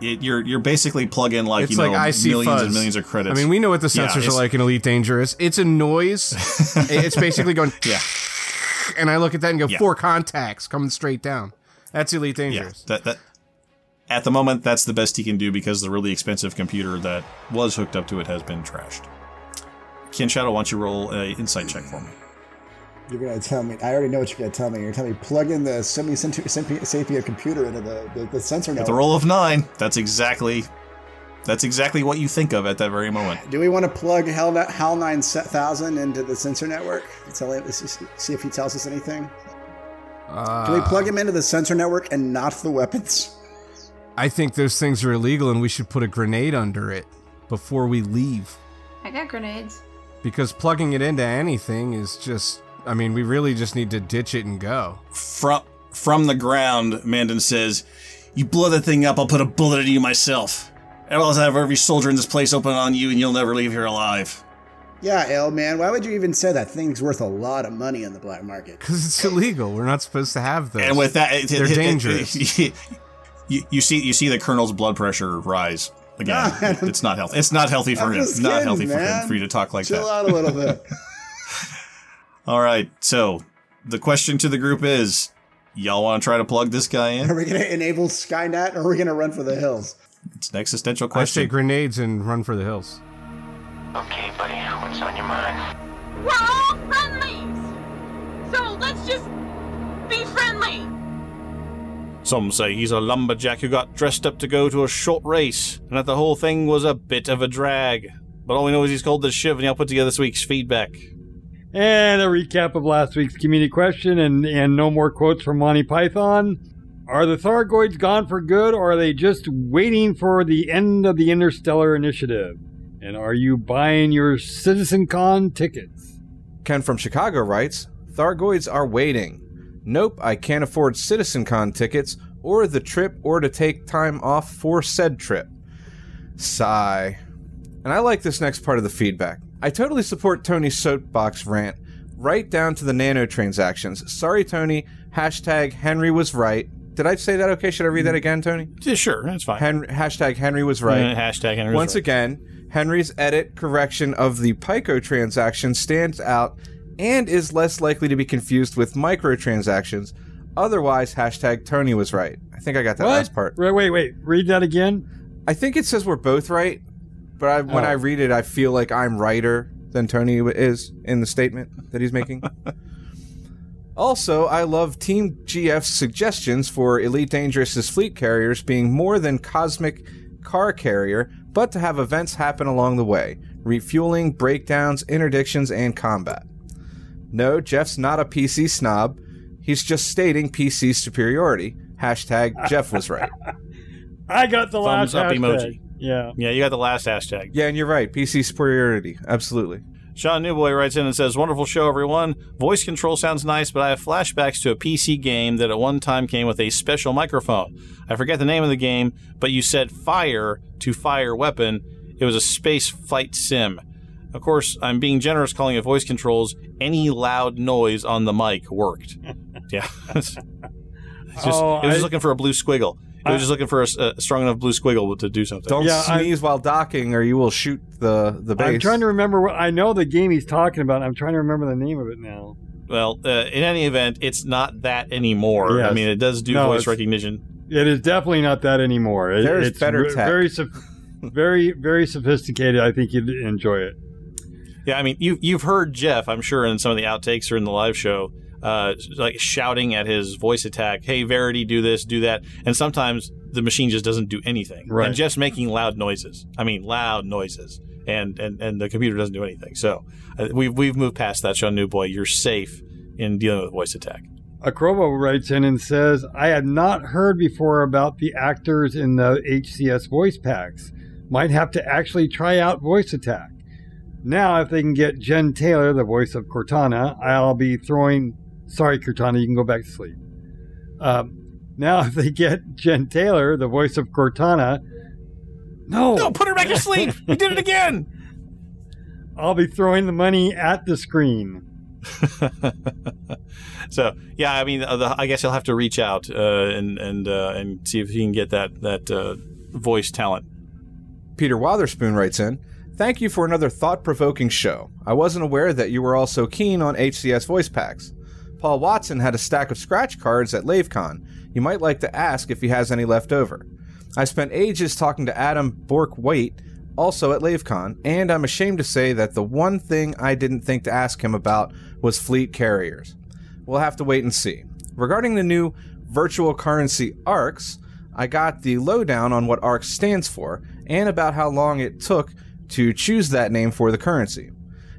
It, you're you're basically plug in like it's you know like millions fuzz. and millions of credits. I mean, we know what the Yeah, sensors it's- are like in Elite Dangerous. It's a noise. [laughs] it's basically going. Yeah. And I look at that and go, Yeah. four contacts coming straight down. That's Elite Yeah, Dangerous. that that at the moment that's the best he can do because the really expensive computer that was hooked up to it has been trashed. Ken Shadow, why don't you roll a insight check for me? You're gonna tell me. I already know what you're gonna tell me. You're gonna tell me plug in the semi sapient computer into the, the, the sensor With network. a roll of nine, that's exactly that's exactly what you think of at that very moment. Do we want to plug Hal, Hal 9000 into the sensor network? Tell him, see if he tells us anything. Uh, Can we plug him into the sensor network and not the weapons? I think those things are illegal and we should put a grenade under it before we leave. I got grenades. Because plugging it into anything is just. I mean, we really just need to ditch it and go. From from the ground, Mandan says, "You blow the thing up, I'll put a bullet in you myself. Else I'll have every soldier in this place open on you, and you'll never leave here alive." Yeah, L man. Why would you even say that thing's worth a lot of money in the black market? Because it's illegal. We're not supposed to have those. And with that, it- they're it- it- dangerous. [laughs] you, you see, you see the colonel's blood pressure rise again. [laughs] God. it's not healthy. It's not healthy for I'm him. just It's not kidding, healthy for him for you to talk like Chill that. Chill out a little bit. [laughs] All right. So the question to the group is: Y'all want to try to plug this guy in? Are we gonna enable Skynet or are we gonna run for the hills? It's an existential I say question. grenades and run for the hills. Okay, buddy, what's on your mind? We're all friendlies! So let's just be friendly! Some say he's a lumberjack who got dressed up to go to a short race, and that the whole thing was a bit of a drag. But all we know is he's called the Shiv, and he'll put together this week's feedback. And a recap of last week's community question and, and no more quotes from Monty Python. Are the Thargoids gone for good or are they just waiting for the end of the Interstellar Initiative? And are you buying your CitizenCon tickets? Ken from Chicago writes Thargoids are waiting. Nope, I can't afford CitizenCon tickets or the trip or to take time off for said trip. Sigh. And I like this next part of the feedback. I totally support Tony's soapbox rant, right down to the nano transactions. Sorry, Tony. Hashtag Henry was right. Did I say that okay? Should I read that mm. again, Tony? Yeah, sure, that's fine. Hen- hashtag Henry was right. Yeah, hashtag Henry was Once right. again, Henry's edit correction of the Pico transaction stands out and is less likely to be confused with microtransactions. Otherwise, hashtag Tony was right. I think I got that What? last part. Wait, wait, wait. Read that again. I think it says we're both right, but I, when Oh. I read it, I feel like I'm righter than Tony is in the statement that he's making. [laughs] also, I love Team GF's suggestions for Elite Dangerous's fleet carriers being more than cosmic car carrier, but to have events happen along the way refueling, breakdowns, interdictions, and combat. No, Jeff's not a PC snob. He's just stating PC superiority. Hashtag Jeff was right. [laughs] I got the Thumbs last up hashtag. emoji. Yeah. Yeah, you got the last hashtag. Yeah, and you're right. PC superiority. Absolutely. Sean Newboy writes in and says, Wonderful show, everyone. Voice control sounds nice, but I have flashbacks to a PC game that at one time came with a special microphone. I forget the name of the game, but you said fire to fire weapon. It was a space fight sim. Of course, I'm being generous calling it voice controls. Any loud noise on the mic worked. [laughs] yeah. [laughs] it's just, Oh, it was just I- looking for a blue squiggle. It was just looking for a strong enough blue squiggle to do something. Don't Yeah, I- sneeze while docking, or you will shoot the the base. I'm trying to remember what I know the game he's talking about. I'm trying to remember the name of it now. Well, uh, in any event, it's not that anymore. I mean, it does do No, voice it's- recognition. It is definitely not that anymore. It- There's it's better ve- tech. very, soph- very, very sophisticated. I think you'd enjoy it. Yeah, I mean, you you've heard Jeff, I'm sure, in some of the outtakes or in the live show, uh, like shouting at his voice attack, "Hey, Verity, do this, do that," and sometimes the machine just doesn't do anything, Right. and just making loud noises. I mean, loud noises, and and and the computer doesn't do anything. So uh, we've we've moved past that, Sean New Boy. You're safe in dealing with voice attack. Akrobo writes in and says, I had not heard before about the actors in the HCS voice packs. Might have to actually try out voice attack. Now, if they can get Jen Taylor, the voice of Cortana, I'll be throwing. Sorry, Cortana, you can go back to sleep. Um, now, [laughs] if they get Jen Taylor, the voice of Cortana, no, No, put her back to sleep. [laughs] you did it again. I'll be throwing the money at the screen. [laughs] so yeah, I mean, uh, the, I guess he'll have to reach out uh, and and uh, and see if he can get that that uh, voice talent. Peter Wotherspoon writes in, Thank you for another thought provoking show. I wasn't aware that you were all so keen on HCS voice packs. Paul Watson had a stack of scratch cards at LaveCon. You might like to ask if he has any left over. I spent ages talking to Adam Bourke-Waite, also at LaveCon, and I'm ashamed to say that the one thing I didn't think to ask him about was fleet carriers. We'll have to wait and see. Regarding the new virtual currency ARCs, I got the lowdown on what ARC stands for and about how long it took to choose that name for the currency.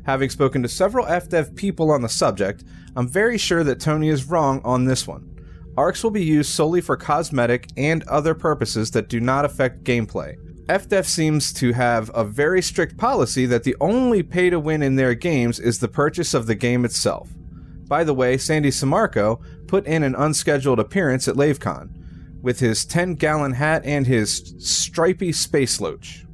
Having spoken to several FDev people on the subject, I'm very sure that Tony is wrong on this one. ARCs will be used solely for cosmetic and other purposes that do not affect gameplay. FDev seems to have a very strict policy that the only pay to win in their games is the purchase of the game itself. By the way, Sandy Sammarco put in an unscheduled appearance at LaveCon with his 10 gallon hat and his stripy space loach.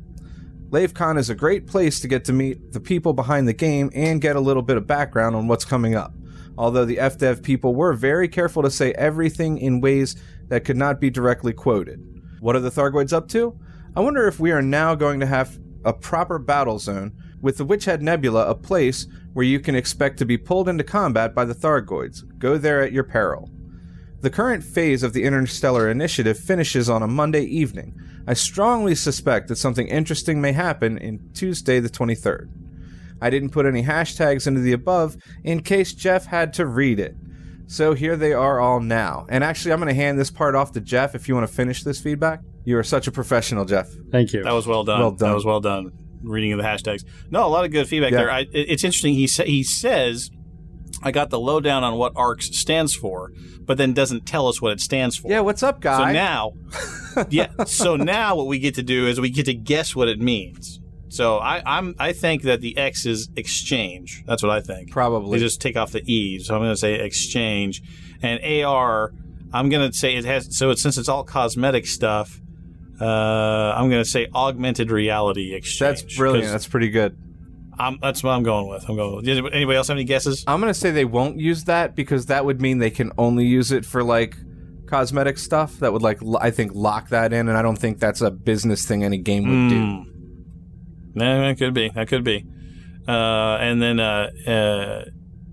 LaveCon is a great place to get to meet the people behind the game and get a little bit of background on what's coming up. Although the FDev people were very careful to say everything in ways that could not be directly quoted. What are the Thargoids up to? I wonder if we are now going to have a proper battle zone with the Witchhead Nebula, a place where you can expect to be pulled into combat by the Thargoids. Go there at your peril. The current phase of the Interstellar Initiative finishes on a Monday evening. I strongly suspect that something interesting may happen in Tuesday the 23rd. I didn't put any hashtags into the above in case Jeff had to read it. So here they are all now. And actually, I'm going to hand this part off to Jeff if you want to finish this feedback. You are such a professional, Jeff. Thank you. That was well done. Well done. That was well done. Reading of the hashtags. No, a lot of good feedback Yeah. there. I, it's interesting. He sa- he says, "I got the lowdown on what ARCS stands for," but then doesn't tell us what it stands for. Yeah, what's up, guys? So now, [laughs] yeah. So now what we get to do is we get to guess what it means. So I, I'm I think that the X is exchange. That's what I think. Probably. They just take off the E. So I'm going to say exchange, and AR. I'm going to say it has. So it's, since it's all cosmetic stuff, uh, I'm going to say augmented reality exchange. That's brilliant. That's pretty good. I'm, that's what I'm going with. I'm going with. Anybody else have any guesses? I'm gonna say they won't use that because that would mean they can only use it for like cosmetic stuff. That would like I think lock that in, and I don't think that's a business thing any game would do. No, that could be. That could be. Uh, and then, uh, uh,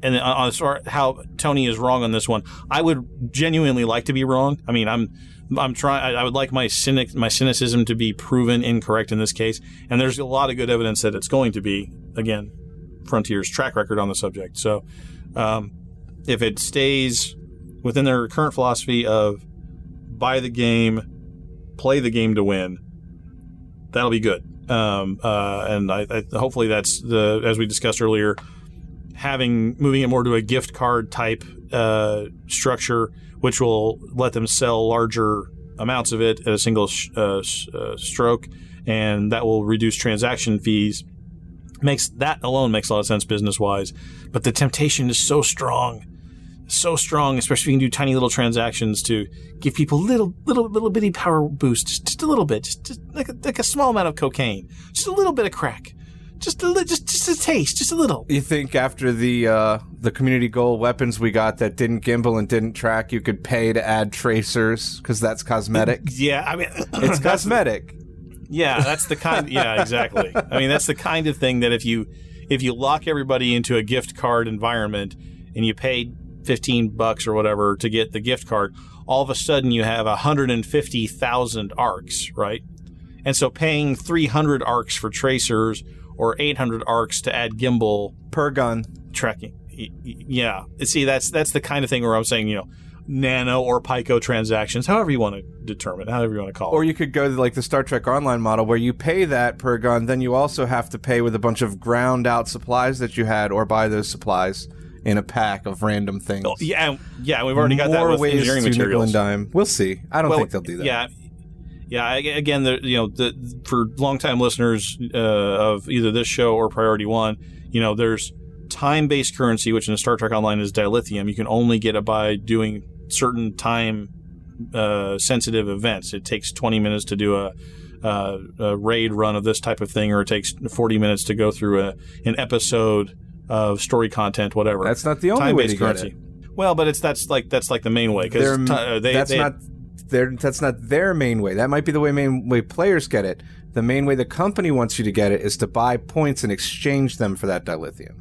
and then on how Tony is wrong on this one, I would genuinely like to be wrong. I mean, I'm, I'm trying. I would like my cynic, my cynicism to be proven incorrect in this case. And there's a lot of good evidence that it's going to be. Again, Frontier's track record on the subject. So, um, if it stays within their current philosophy of buy the game, play the game to win, that'll be good. Um, uh, and I, I, hopefully that's the as we discussed earlier, having moving it more to a gift card type uh, structure, which will let them sell larger amounts of it at a single sh- uh, s- uh, stroke, and that will reduce transaction fees. Makes that alone makes a lot of sense business wise, but the temptation is so strong so strong, especially if you can do tiny little transactions to give people little, little, little bitty power boost, just, just a little bit, just, just like, a, like a small amount of cocaine, just a little bit of crack, just a li- just just a taste, just a little. You think after the uh, the community goal weapons we got that didn't gimbal and didn't track, you could pay to add tracers because that's cosmetic? [laughs] Yeah, I mean, it's [laughs] cosmetic. Yeah, that's the kind. Yeah, [laughs] exactly. I mean, that's the kind of thing that if you if you lock everybody into a gift card environment and you pay 15 bucks or whatever to get the gift card, all of a sudden you have 150,000 arcs, right? And so paying 300 arcs for tracers or 800 arcs to add gimbal per gun tracking. Yeah. See, that's that's the kind of thing where I'm saying, you know, nano or pico transactions, however you want to determine, however you want to call it. Or you could go to like the Star Trek Online model where you pay that per gun, then you also have to pay with a bunch of ground out supplies that you had, or buy those supplies in a pack of random things. Oh, yeah, yeah, we've already got that More with ways engineering to nickel materials. and dime. We'll see. I don't Well, think they'll do that. Yeah, yeah. Again, the, you know, the, for longtime listeners uh, of either this show or Priority One, you know, there's time-based currency, which in Star Trek Online is dilithium. You can only get it by doing certain time uh, sensitive events. It takes 20 minutes to do a, uh, a raid run of this type of thing, or it takes 40 minutes to go through a, an episode of story content, whatever. That's not the only way to Time-based get it. Well, but it's that's like that's like the main way because uh, they that's they, not their that's not their main way. That might be the way main way players get it. The main way the company wants you to get it is to buy points and exchange them for that dilithium.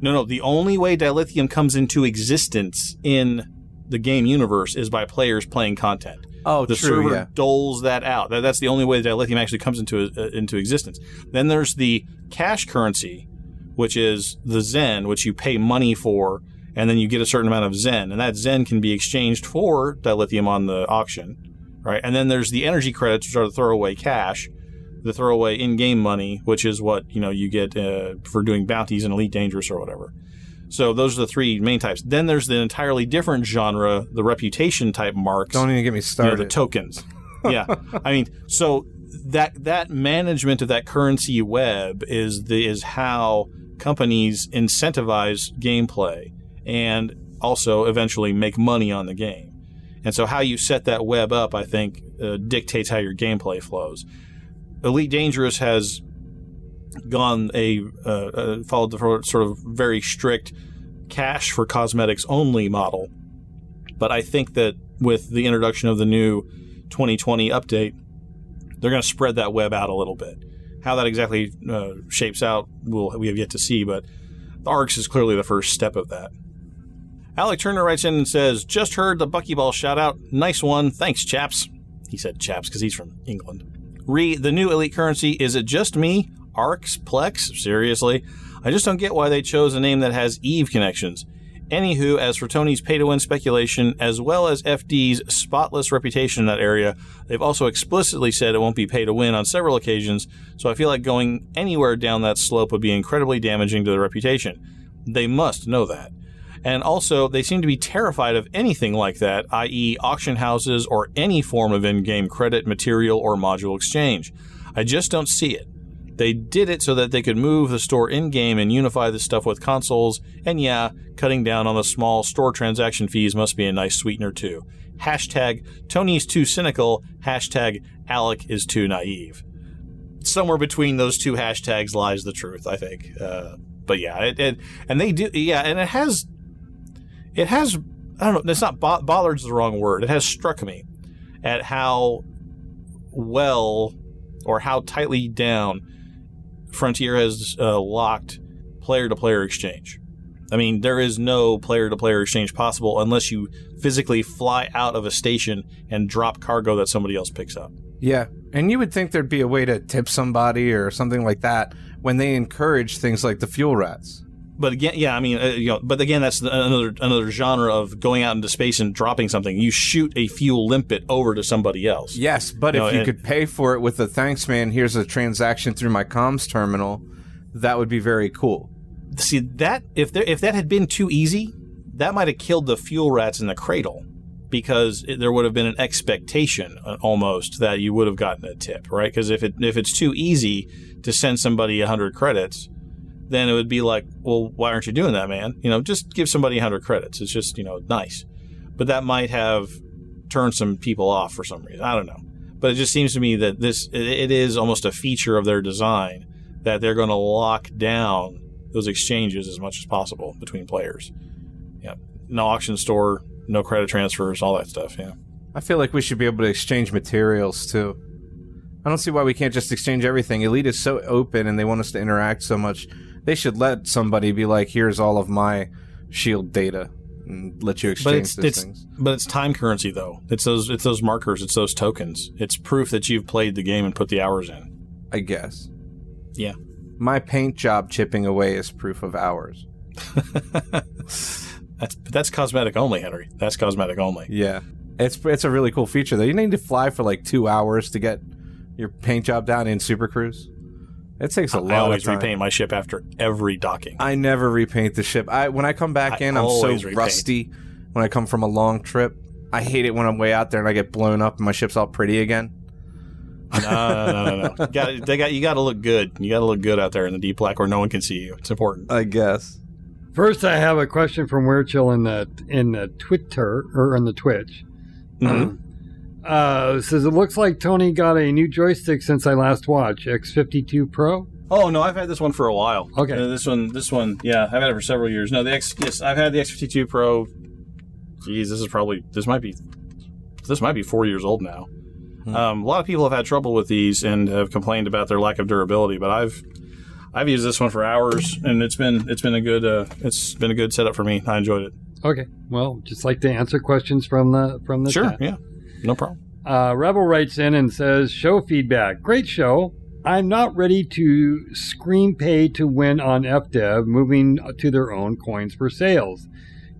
No, no. The only way dilithium comes into existence in the game universe is by players playing content. Oh, the true, server yeah. doles that out. That, that's the only way that dilithium actually comes into uh, into existence. Then there's the cash currency, which is the Zen, which you pay money for, and then you get a certain amount of Zen, and that Zen can be exchanged for dilithium on the auction, right? And then there's the energy credits, which are the throwaway cash, the throwaway in-game money, which is what you know you get uh, for doing bounties in Elite Dangerous or whatever. So those are the three main types. Then there's the entirely different genre, the reputation type marks. Don't even get me you know, started. the tokens. yeah, [laughs] I mean, so that that management of that currency web is the is how companies incentivize gameplay and also eventually make money on the game. And so how you set that web up, I think, uh, dictates how your gameplay flows. Elite Dangerous has gone a uh, uh, followed the sort of very strict cash for cosmetics only model. But I think that with the introduction of the new 2020 update, they're going to spread that web out a little bit. How that exactly uh, shapes out, we'll, we have yet to see, but the ARCS is clearly the first step of that. Alec Turner writes in and says, Just heard the Buckyball shout out. Nice one. Thanks, chaps. He said chaps because he's from England. Re, the new elite currency, is it just me? Arcs? Plex? Seriously? I just don't get why they chose a name that has Eve connections. Anywho, as for Tony's pay to win speculation, as well as FD's spotless reputation in that area, they've also explicitly said it won't be pay to win on several occasions, so I feel like going anywhere down that slope would be incredibly damaging to their reputation. They must know that. And also, they seem to be terrified of anything like that, i.e., auction houses or any form of in game credit, material, or module exchange. I just don't see it. They did it so that they could move the store in game and unify the stuff with consoles. And yeah, cutting down on the small store transaction fees must be a nice sweetener too. Hashtag Tony's too cynical. Hashtag Alec is too naive. Somewhere between those two hashtags lies the truth, I think. Uh, but yeah, it, it, and they do, yeah, and it has, it has, I don't know, it's not bo- bothered's the wrong word. It has struck me at how well or how tightly down Frontier has uh, locked player to player exchange. I mean, there is no player to player exchange possible unless you physically fly out of a station and drop cargo that somebody else picks up. Yeah, and you would think there'd be a way to tip somebody or something like that when they encourage things like the fuel rats. But again, yeah, I mean, uh, you know, but again, that's another another genre of going out into space and dropping something. You shoot a fuel limpet over to somebody else. Yes, but You if know, you and- could pay for it with a thanks man, here's a transaction through my comms terminal, that would be very cool. See that if there if that had been too easy, that might have killed the fuel rats in the cradle because there would have been an expectation uh, almost that you would have gotten a tip, right? Because if it if it's too easy to send somebody hundred credits, then it would be like, well, why aren't you doing that, man? You know, just give somebody hundred credits. It's just you know nice, but that might have turned some people off for some reason. I don't know, but it just seems to me that this it is almost a feature of their design that they're going to lock down those exchanges as much as possible between players. Yeah, no auction store, no credit transfers, all that stuff. Yeah. I feel like we should be able to exchange materials too. I don't see why we can't just exchange everything. Elite is so open and they want us to interact so much. They should let somebody be like, here's all of my shield data and let you But exchange it's those it's things. but it's time currency though. It's those it's those markers. It's those tokens. It's proof that you've played the game and put the hours in. I guess. Yeah. My paint job chipping away is proof of hours. [laughs] That's that's cosmetic only, Henry. That's cosmetic only. Yeah. It's it's a really cool feature though. You need to fly for like two hours to get your paint job down in Super Cruise. It takes a I lot always of time. repaint my ship after every docking. I never repaint the ship. I when I come back I in, I'm so repaint. rusty. When I come from a long trip, I hate it when I'm way out there and I get blown up and my ship's all pretty again. No, no, no, no. no. got, they got, you got to look good. You got to look good out there in the deep black where no one can see you. It's important. I guess. First, I have a question from Weirchill in the in the Twitter or in the Twitch. Mhm. Uh, says it looks like Tony got a new joystick since I last watched X52 Pro. Oh no, I've had this one for a while. Okay. Uh, this one, this one, yeah, I've had it for several years. No, the X, yes, I've had the X52 Pro. Geez, this is probably this might be this might be four years old now. Um, a lot of people have had trouble with these and have complained about their lack of durability, but I've I've used this one for hours and it's been it's been a good uh, it's been a good setup for me. I enjoyed it. Okay, well, just like to answer questions from the from the Sure, chat. yeah, no problem. Uh, Rebel writes in and says, Show feedback. Great show. I'm not ready to screen pay to win on FDev, moving to their own coins for sales.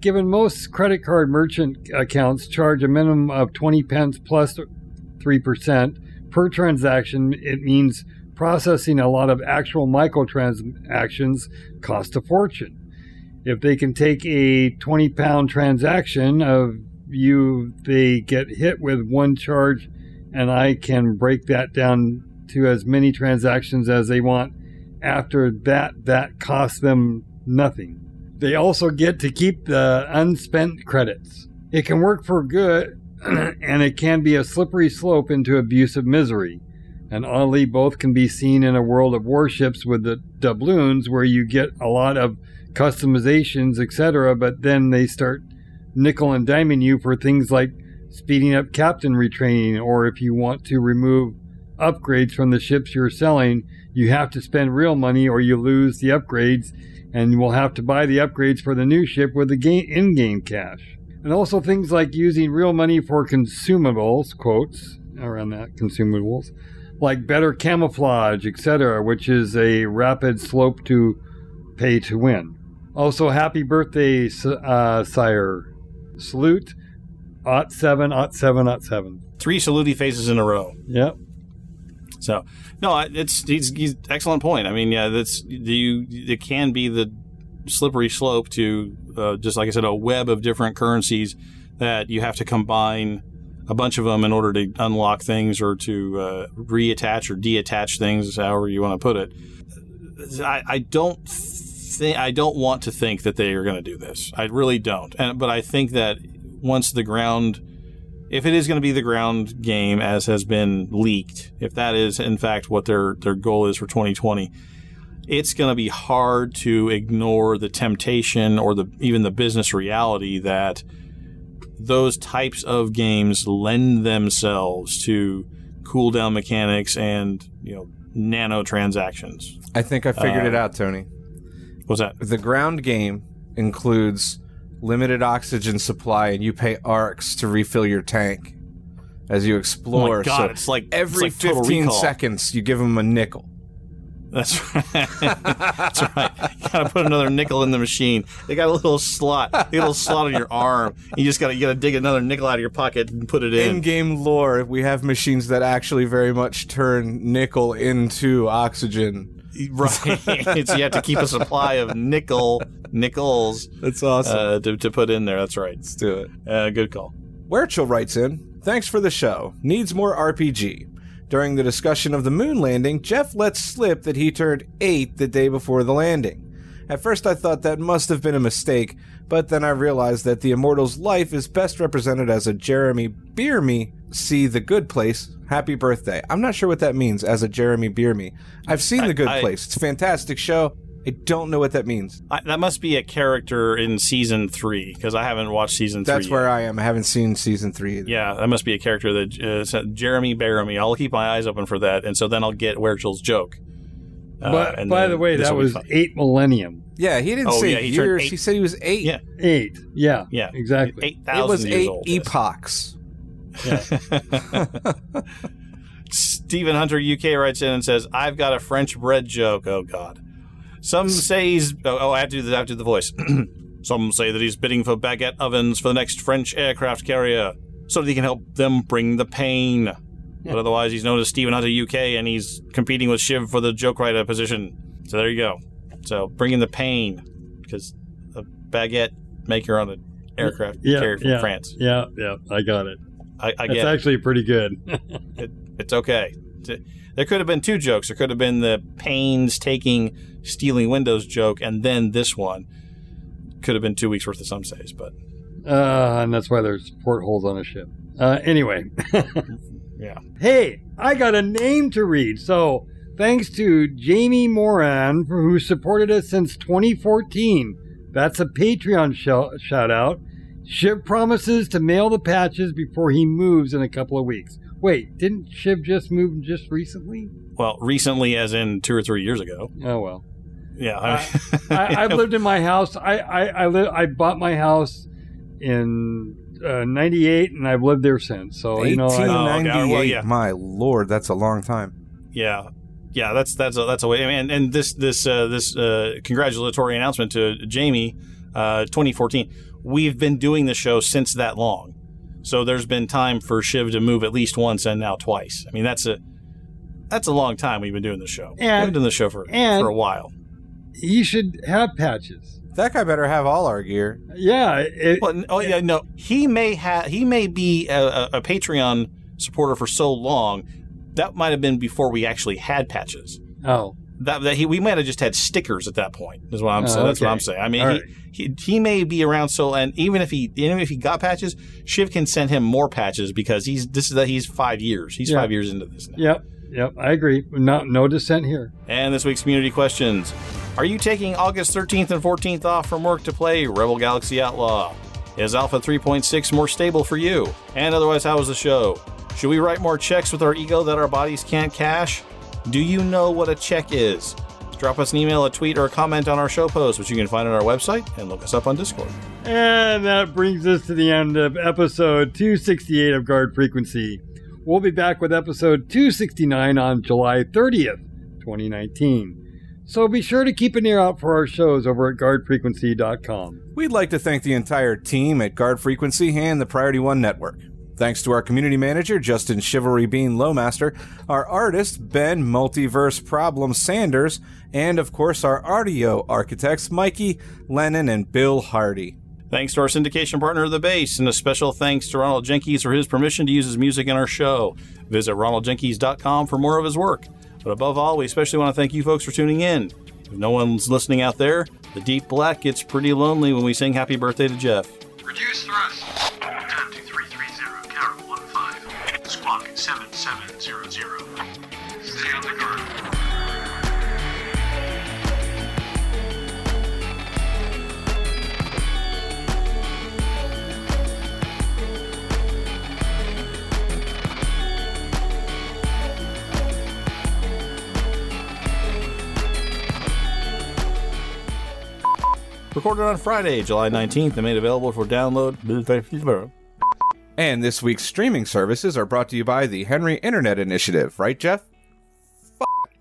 Given most credit card merchant accounts charge a minimum of 20 pence plus 3% per transaction, it means processing a lot of actual microtransactions costs a fortune. If they can take a 20 pound transaction of you, they get hit with one charge, and I can break that down to as many transactions as they want. After that, that costs them nothing. They also get to keep the unspent credits. It can work for good, [clears throat] and it can be a slippery slope into abusive misery. And oddly, both can be seen in a world of warships with the doubloons, where you get a lot of customizations, etc., but then they start nickel and diming you for things like speeding up captain retraining, or if you want to remove upgrades from the ships you're selling, you have to spend real money or you lose the upgrades, and you will have to buy the upgrades for the new ship with the game, in-game cash. And also things like using real money for consumables, quotes around that consumables, like better camouflage, etc., which is a rapid slope to pay to win. Also, happy birthday, uh, sire. Salute. Ot seven, ot seven, ot seven. Three saluti phases in a row. Yep. So no, it's he's, he's excellent point. I mean, yeah, that's you. It can be the slippery slope to uh, just like I said, a web of different currencies that you have to combine a bunch of them in order to unlock things or to uh, reattach or deattach things, however you want to put it. I, I don't think I don't want to think that they are going to do this. I really don't. And but I think that once the ground, if it is going to be the ground game as has been leaked, if that is in fact what their their goal is for 2020, it's going to be hard to ignore the temptation or the even the business reality that those types of games lend themselves to cooldown mechanics and you know nano transactions. I think I figured it Uh, out, Tony. What's that? The ground game includes limited oxygen supply, and you pay arcs to refill your tank as you explore. Oh my God, so it's like- every it's like 15 Recall. seconds, you give them a nickel. That's right. [laughs] That's right. You gotta put another nickel in the machine. They got a little slot, a little slot on your arm. You just gotta you gotta dig another nickel out of your pocket and put it in. In-game lore, we have machines that actually very much turn nickel into oxygen. Right. [laughs] so you have to keep a supply of nickel nickels. That's awesome. Uh, to, to put in there. That's right. Let's do it. Uh, good call. Werchel writes in, Thanks for the show. Needs more RPG. During the discussion of the moon landing, Jeff lets slip that he turned 8 the day before the landing. At first, I thought that must have been a mistake, but then I realized that the Immortal's life is best represented as a Jeremy Bearimy see The Good Place. Happy birthday. I'm not sure what that means as a Jeremy Bearimy. I've seen I- The Good I- Place. It's a fantastic show. I don't know what that means. I, that must be a character in season three because I haven't watched season three. That's yet. where I am. I haven't seen season three either. Yeah, that must be a character that uh, Jeremy Bearimy. I'll keep my eyes open for that, and so then I'll get Werchel's joke. Uh, but and by the way, that was eight millennium. Yeah, he didn't Oh, say yeah, he years. eight. He said he was eight. Yeah, Eight. Yeah. yeah, Exactly. Eight It was years eight old. yes. epochs. [laughs] Stephen Hunter UK writes in and says, "I've got a French bread joke." Oh God. Some say he's. Oh, oh, I have to do the, I have to do the voice. [clears throat] Some say that he's bidding for baguette ovens for the next French aircraft carrier, so that he can help them bring the pain. But otherwise, he's known as Stephen Hunter UK, and he's competing with Shiv for the joke writer position. So there you go. So bringing the pain, because a baguette maker on an aircraft Yeah. carrier from yeah, France. Yeah. Yeah. I got it. I, I it. It's actually pretty good. [laughs] [laughs] it, it's okay. There could have been two jokes. There could have been the painstaking stealing windows joke, and then this one. Could have been two weeks worth of some says, but uh, and that's why there's portholes on a ship. Uh, anyway. [laughs] yeah. Hey, I got a name to read. So, thanks to Jamie Moran, for who supported us since 2014. That's a Patreon shou- shout out. Shiv promises to mail the patches before he moves in a couple of weeks. Wait, didn't Shiv just move just recently? Well, recently, as in two or three years ago. Oh well. Yeah, I, I, I've [laughs] lived in my house. I I I, li- I bought my house in uh, '98, and I've lived there since. So you know, I, 1898. Oh, okay. Well, yeah. My lord, that's a long time. yeah, yeah. That's that's a, that's a way. And and this this uh, this uh, congratulatory announcement to Jamie, uh, 2014. We've been doing the show since that long, so there's been time for Shiv to move at least once and now twice. I mean, that's a that's a long time we've been doing the show. And- we've been doing the show for and- for a while. You should have patches. That guy better have all our gear. Yeah. It, Well, oh yeah, no. He may have. He may be a, a, Patreon supporter for so long. That might have been before we actually had patches. oh. That, that he, we might have just had stickers at that point. Is what I'm Oh, saying. That's what. I'm saying. I mean, he, right. he he may be around so, and even if he even if he got patches, Shiv can send him more patches because he's this is that he's five years. He's five years into this now. Yep. Yep. I agree. No, no dissent here. And this week's community questions. Are you taking August 13th and 14th off from work to play Rebel Galaxy Outlaw? Is Alpha 3.6 more stable for you? And otherwise, how was the show? Should we write more checks with our ego that our bodies can't cash? Do you know what a check is? Drop us an email, a tweet, or a comment on our show post, which you can find on our website, and look us up on Discord. And that brings us to the end of episode 268 of Guard Frequency. We'll be back with episode 269 on July 30th, 2019. So be sure to keep an ear out for our shows over at guardfrequency.com. We'd like to thank the entire team at Guard Frequency and the Priority One Network. Thanks to our community manager, Justin Chivalry Bean Lowmaster, our artist, Ben Multiverse Problem Sanders, and of course our audio architects, Mikey, Lennon, and Bill Hardy. Thanks to our syndication partner, The Base, and a special thanks to Ronald Jenkins for his permission to use his music in our show. Visit ronaldjenkins.com for more of his work. But above all, we especially want to thank you folks for tuning in. If no one's listening out there, the deep black gets pretty lonely when we sing happy birthday to Jeff. Reduce thrust. Time to 330, Carol 15. Squawk 7700. Recorded on Friday, July 19th, and made available for download. And this week's streaming services are brought to you by the Henry Internet Initiative, right, Jeff?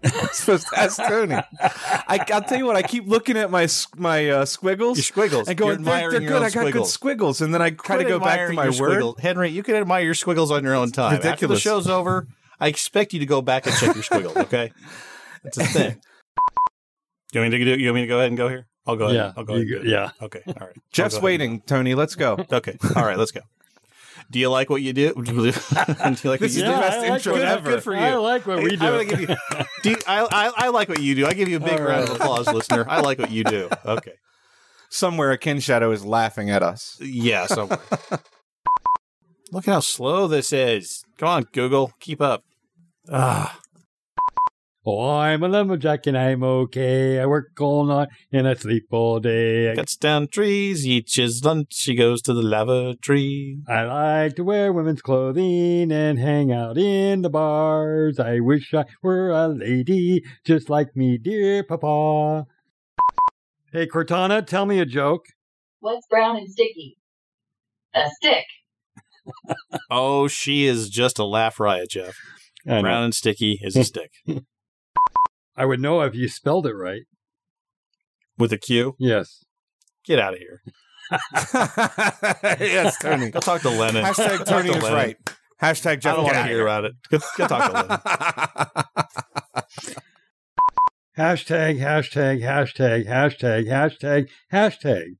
I'm supposed to ask Tony. I, I'll tell you what. I keep looking at my my uh, squiggles, Your squiggles. and going, You're they're, they're good. I got good squiggles. squiggles, and then I try to go back to my your word. squiggle. Henry, you can admire your squiggles on your own time. After the show's over, I expect you to go back and check your squiggles, okay? That's a thing. [laughs] You want me to do? You want me to go ahead and go here? I'll go ahead. Yeah, I'll go ahead. you and go- do it. yeah. Okay. All right. Jeff's waiting, Tony. Let's go. Okay. All right. Let's go. Do you like what you do? [laughs] do you like This what is you the do? best I like intro what- ever. Good for you. I like what we I'm do. give you, [laughs] do you- I, I, I like what you do. I give you a big All round of applause, listener. I like what you do. [laughs] Okay. Somewhere a kin shadow is laughing at us. Yeah. Somewhere. Look how slow this is. Come on, Google. Keep up. Ah. Oh, I'm a lumberjack and I'm okay. I work all night and I sleep all day. I, Cuts down trees, eats his lunch, he goes to the lavatory. I like to wear women's clothing and hang out in the bars. I wish I were a lady just like me, dear papa. Hey, Cortana, tell me a joke. What's brown and sticky? A stick. [laughs] Oh, she is just a laugh riot, Jeff. Brown and sticky is a stick. [laughs] I would know if you spelled it right. With a Q? Yes. Get out of here. [laughs] yes, Tony. Go talk to Lennon. Hashtag talk Tony to is Lennon. right. Hashtag I don't want to hear about it. Go, go talk to Lennon. [laughs] Hashtag, hashtag, hashtag, hashtag, hashtag, hashtag.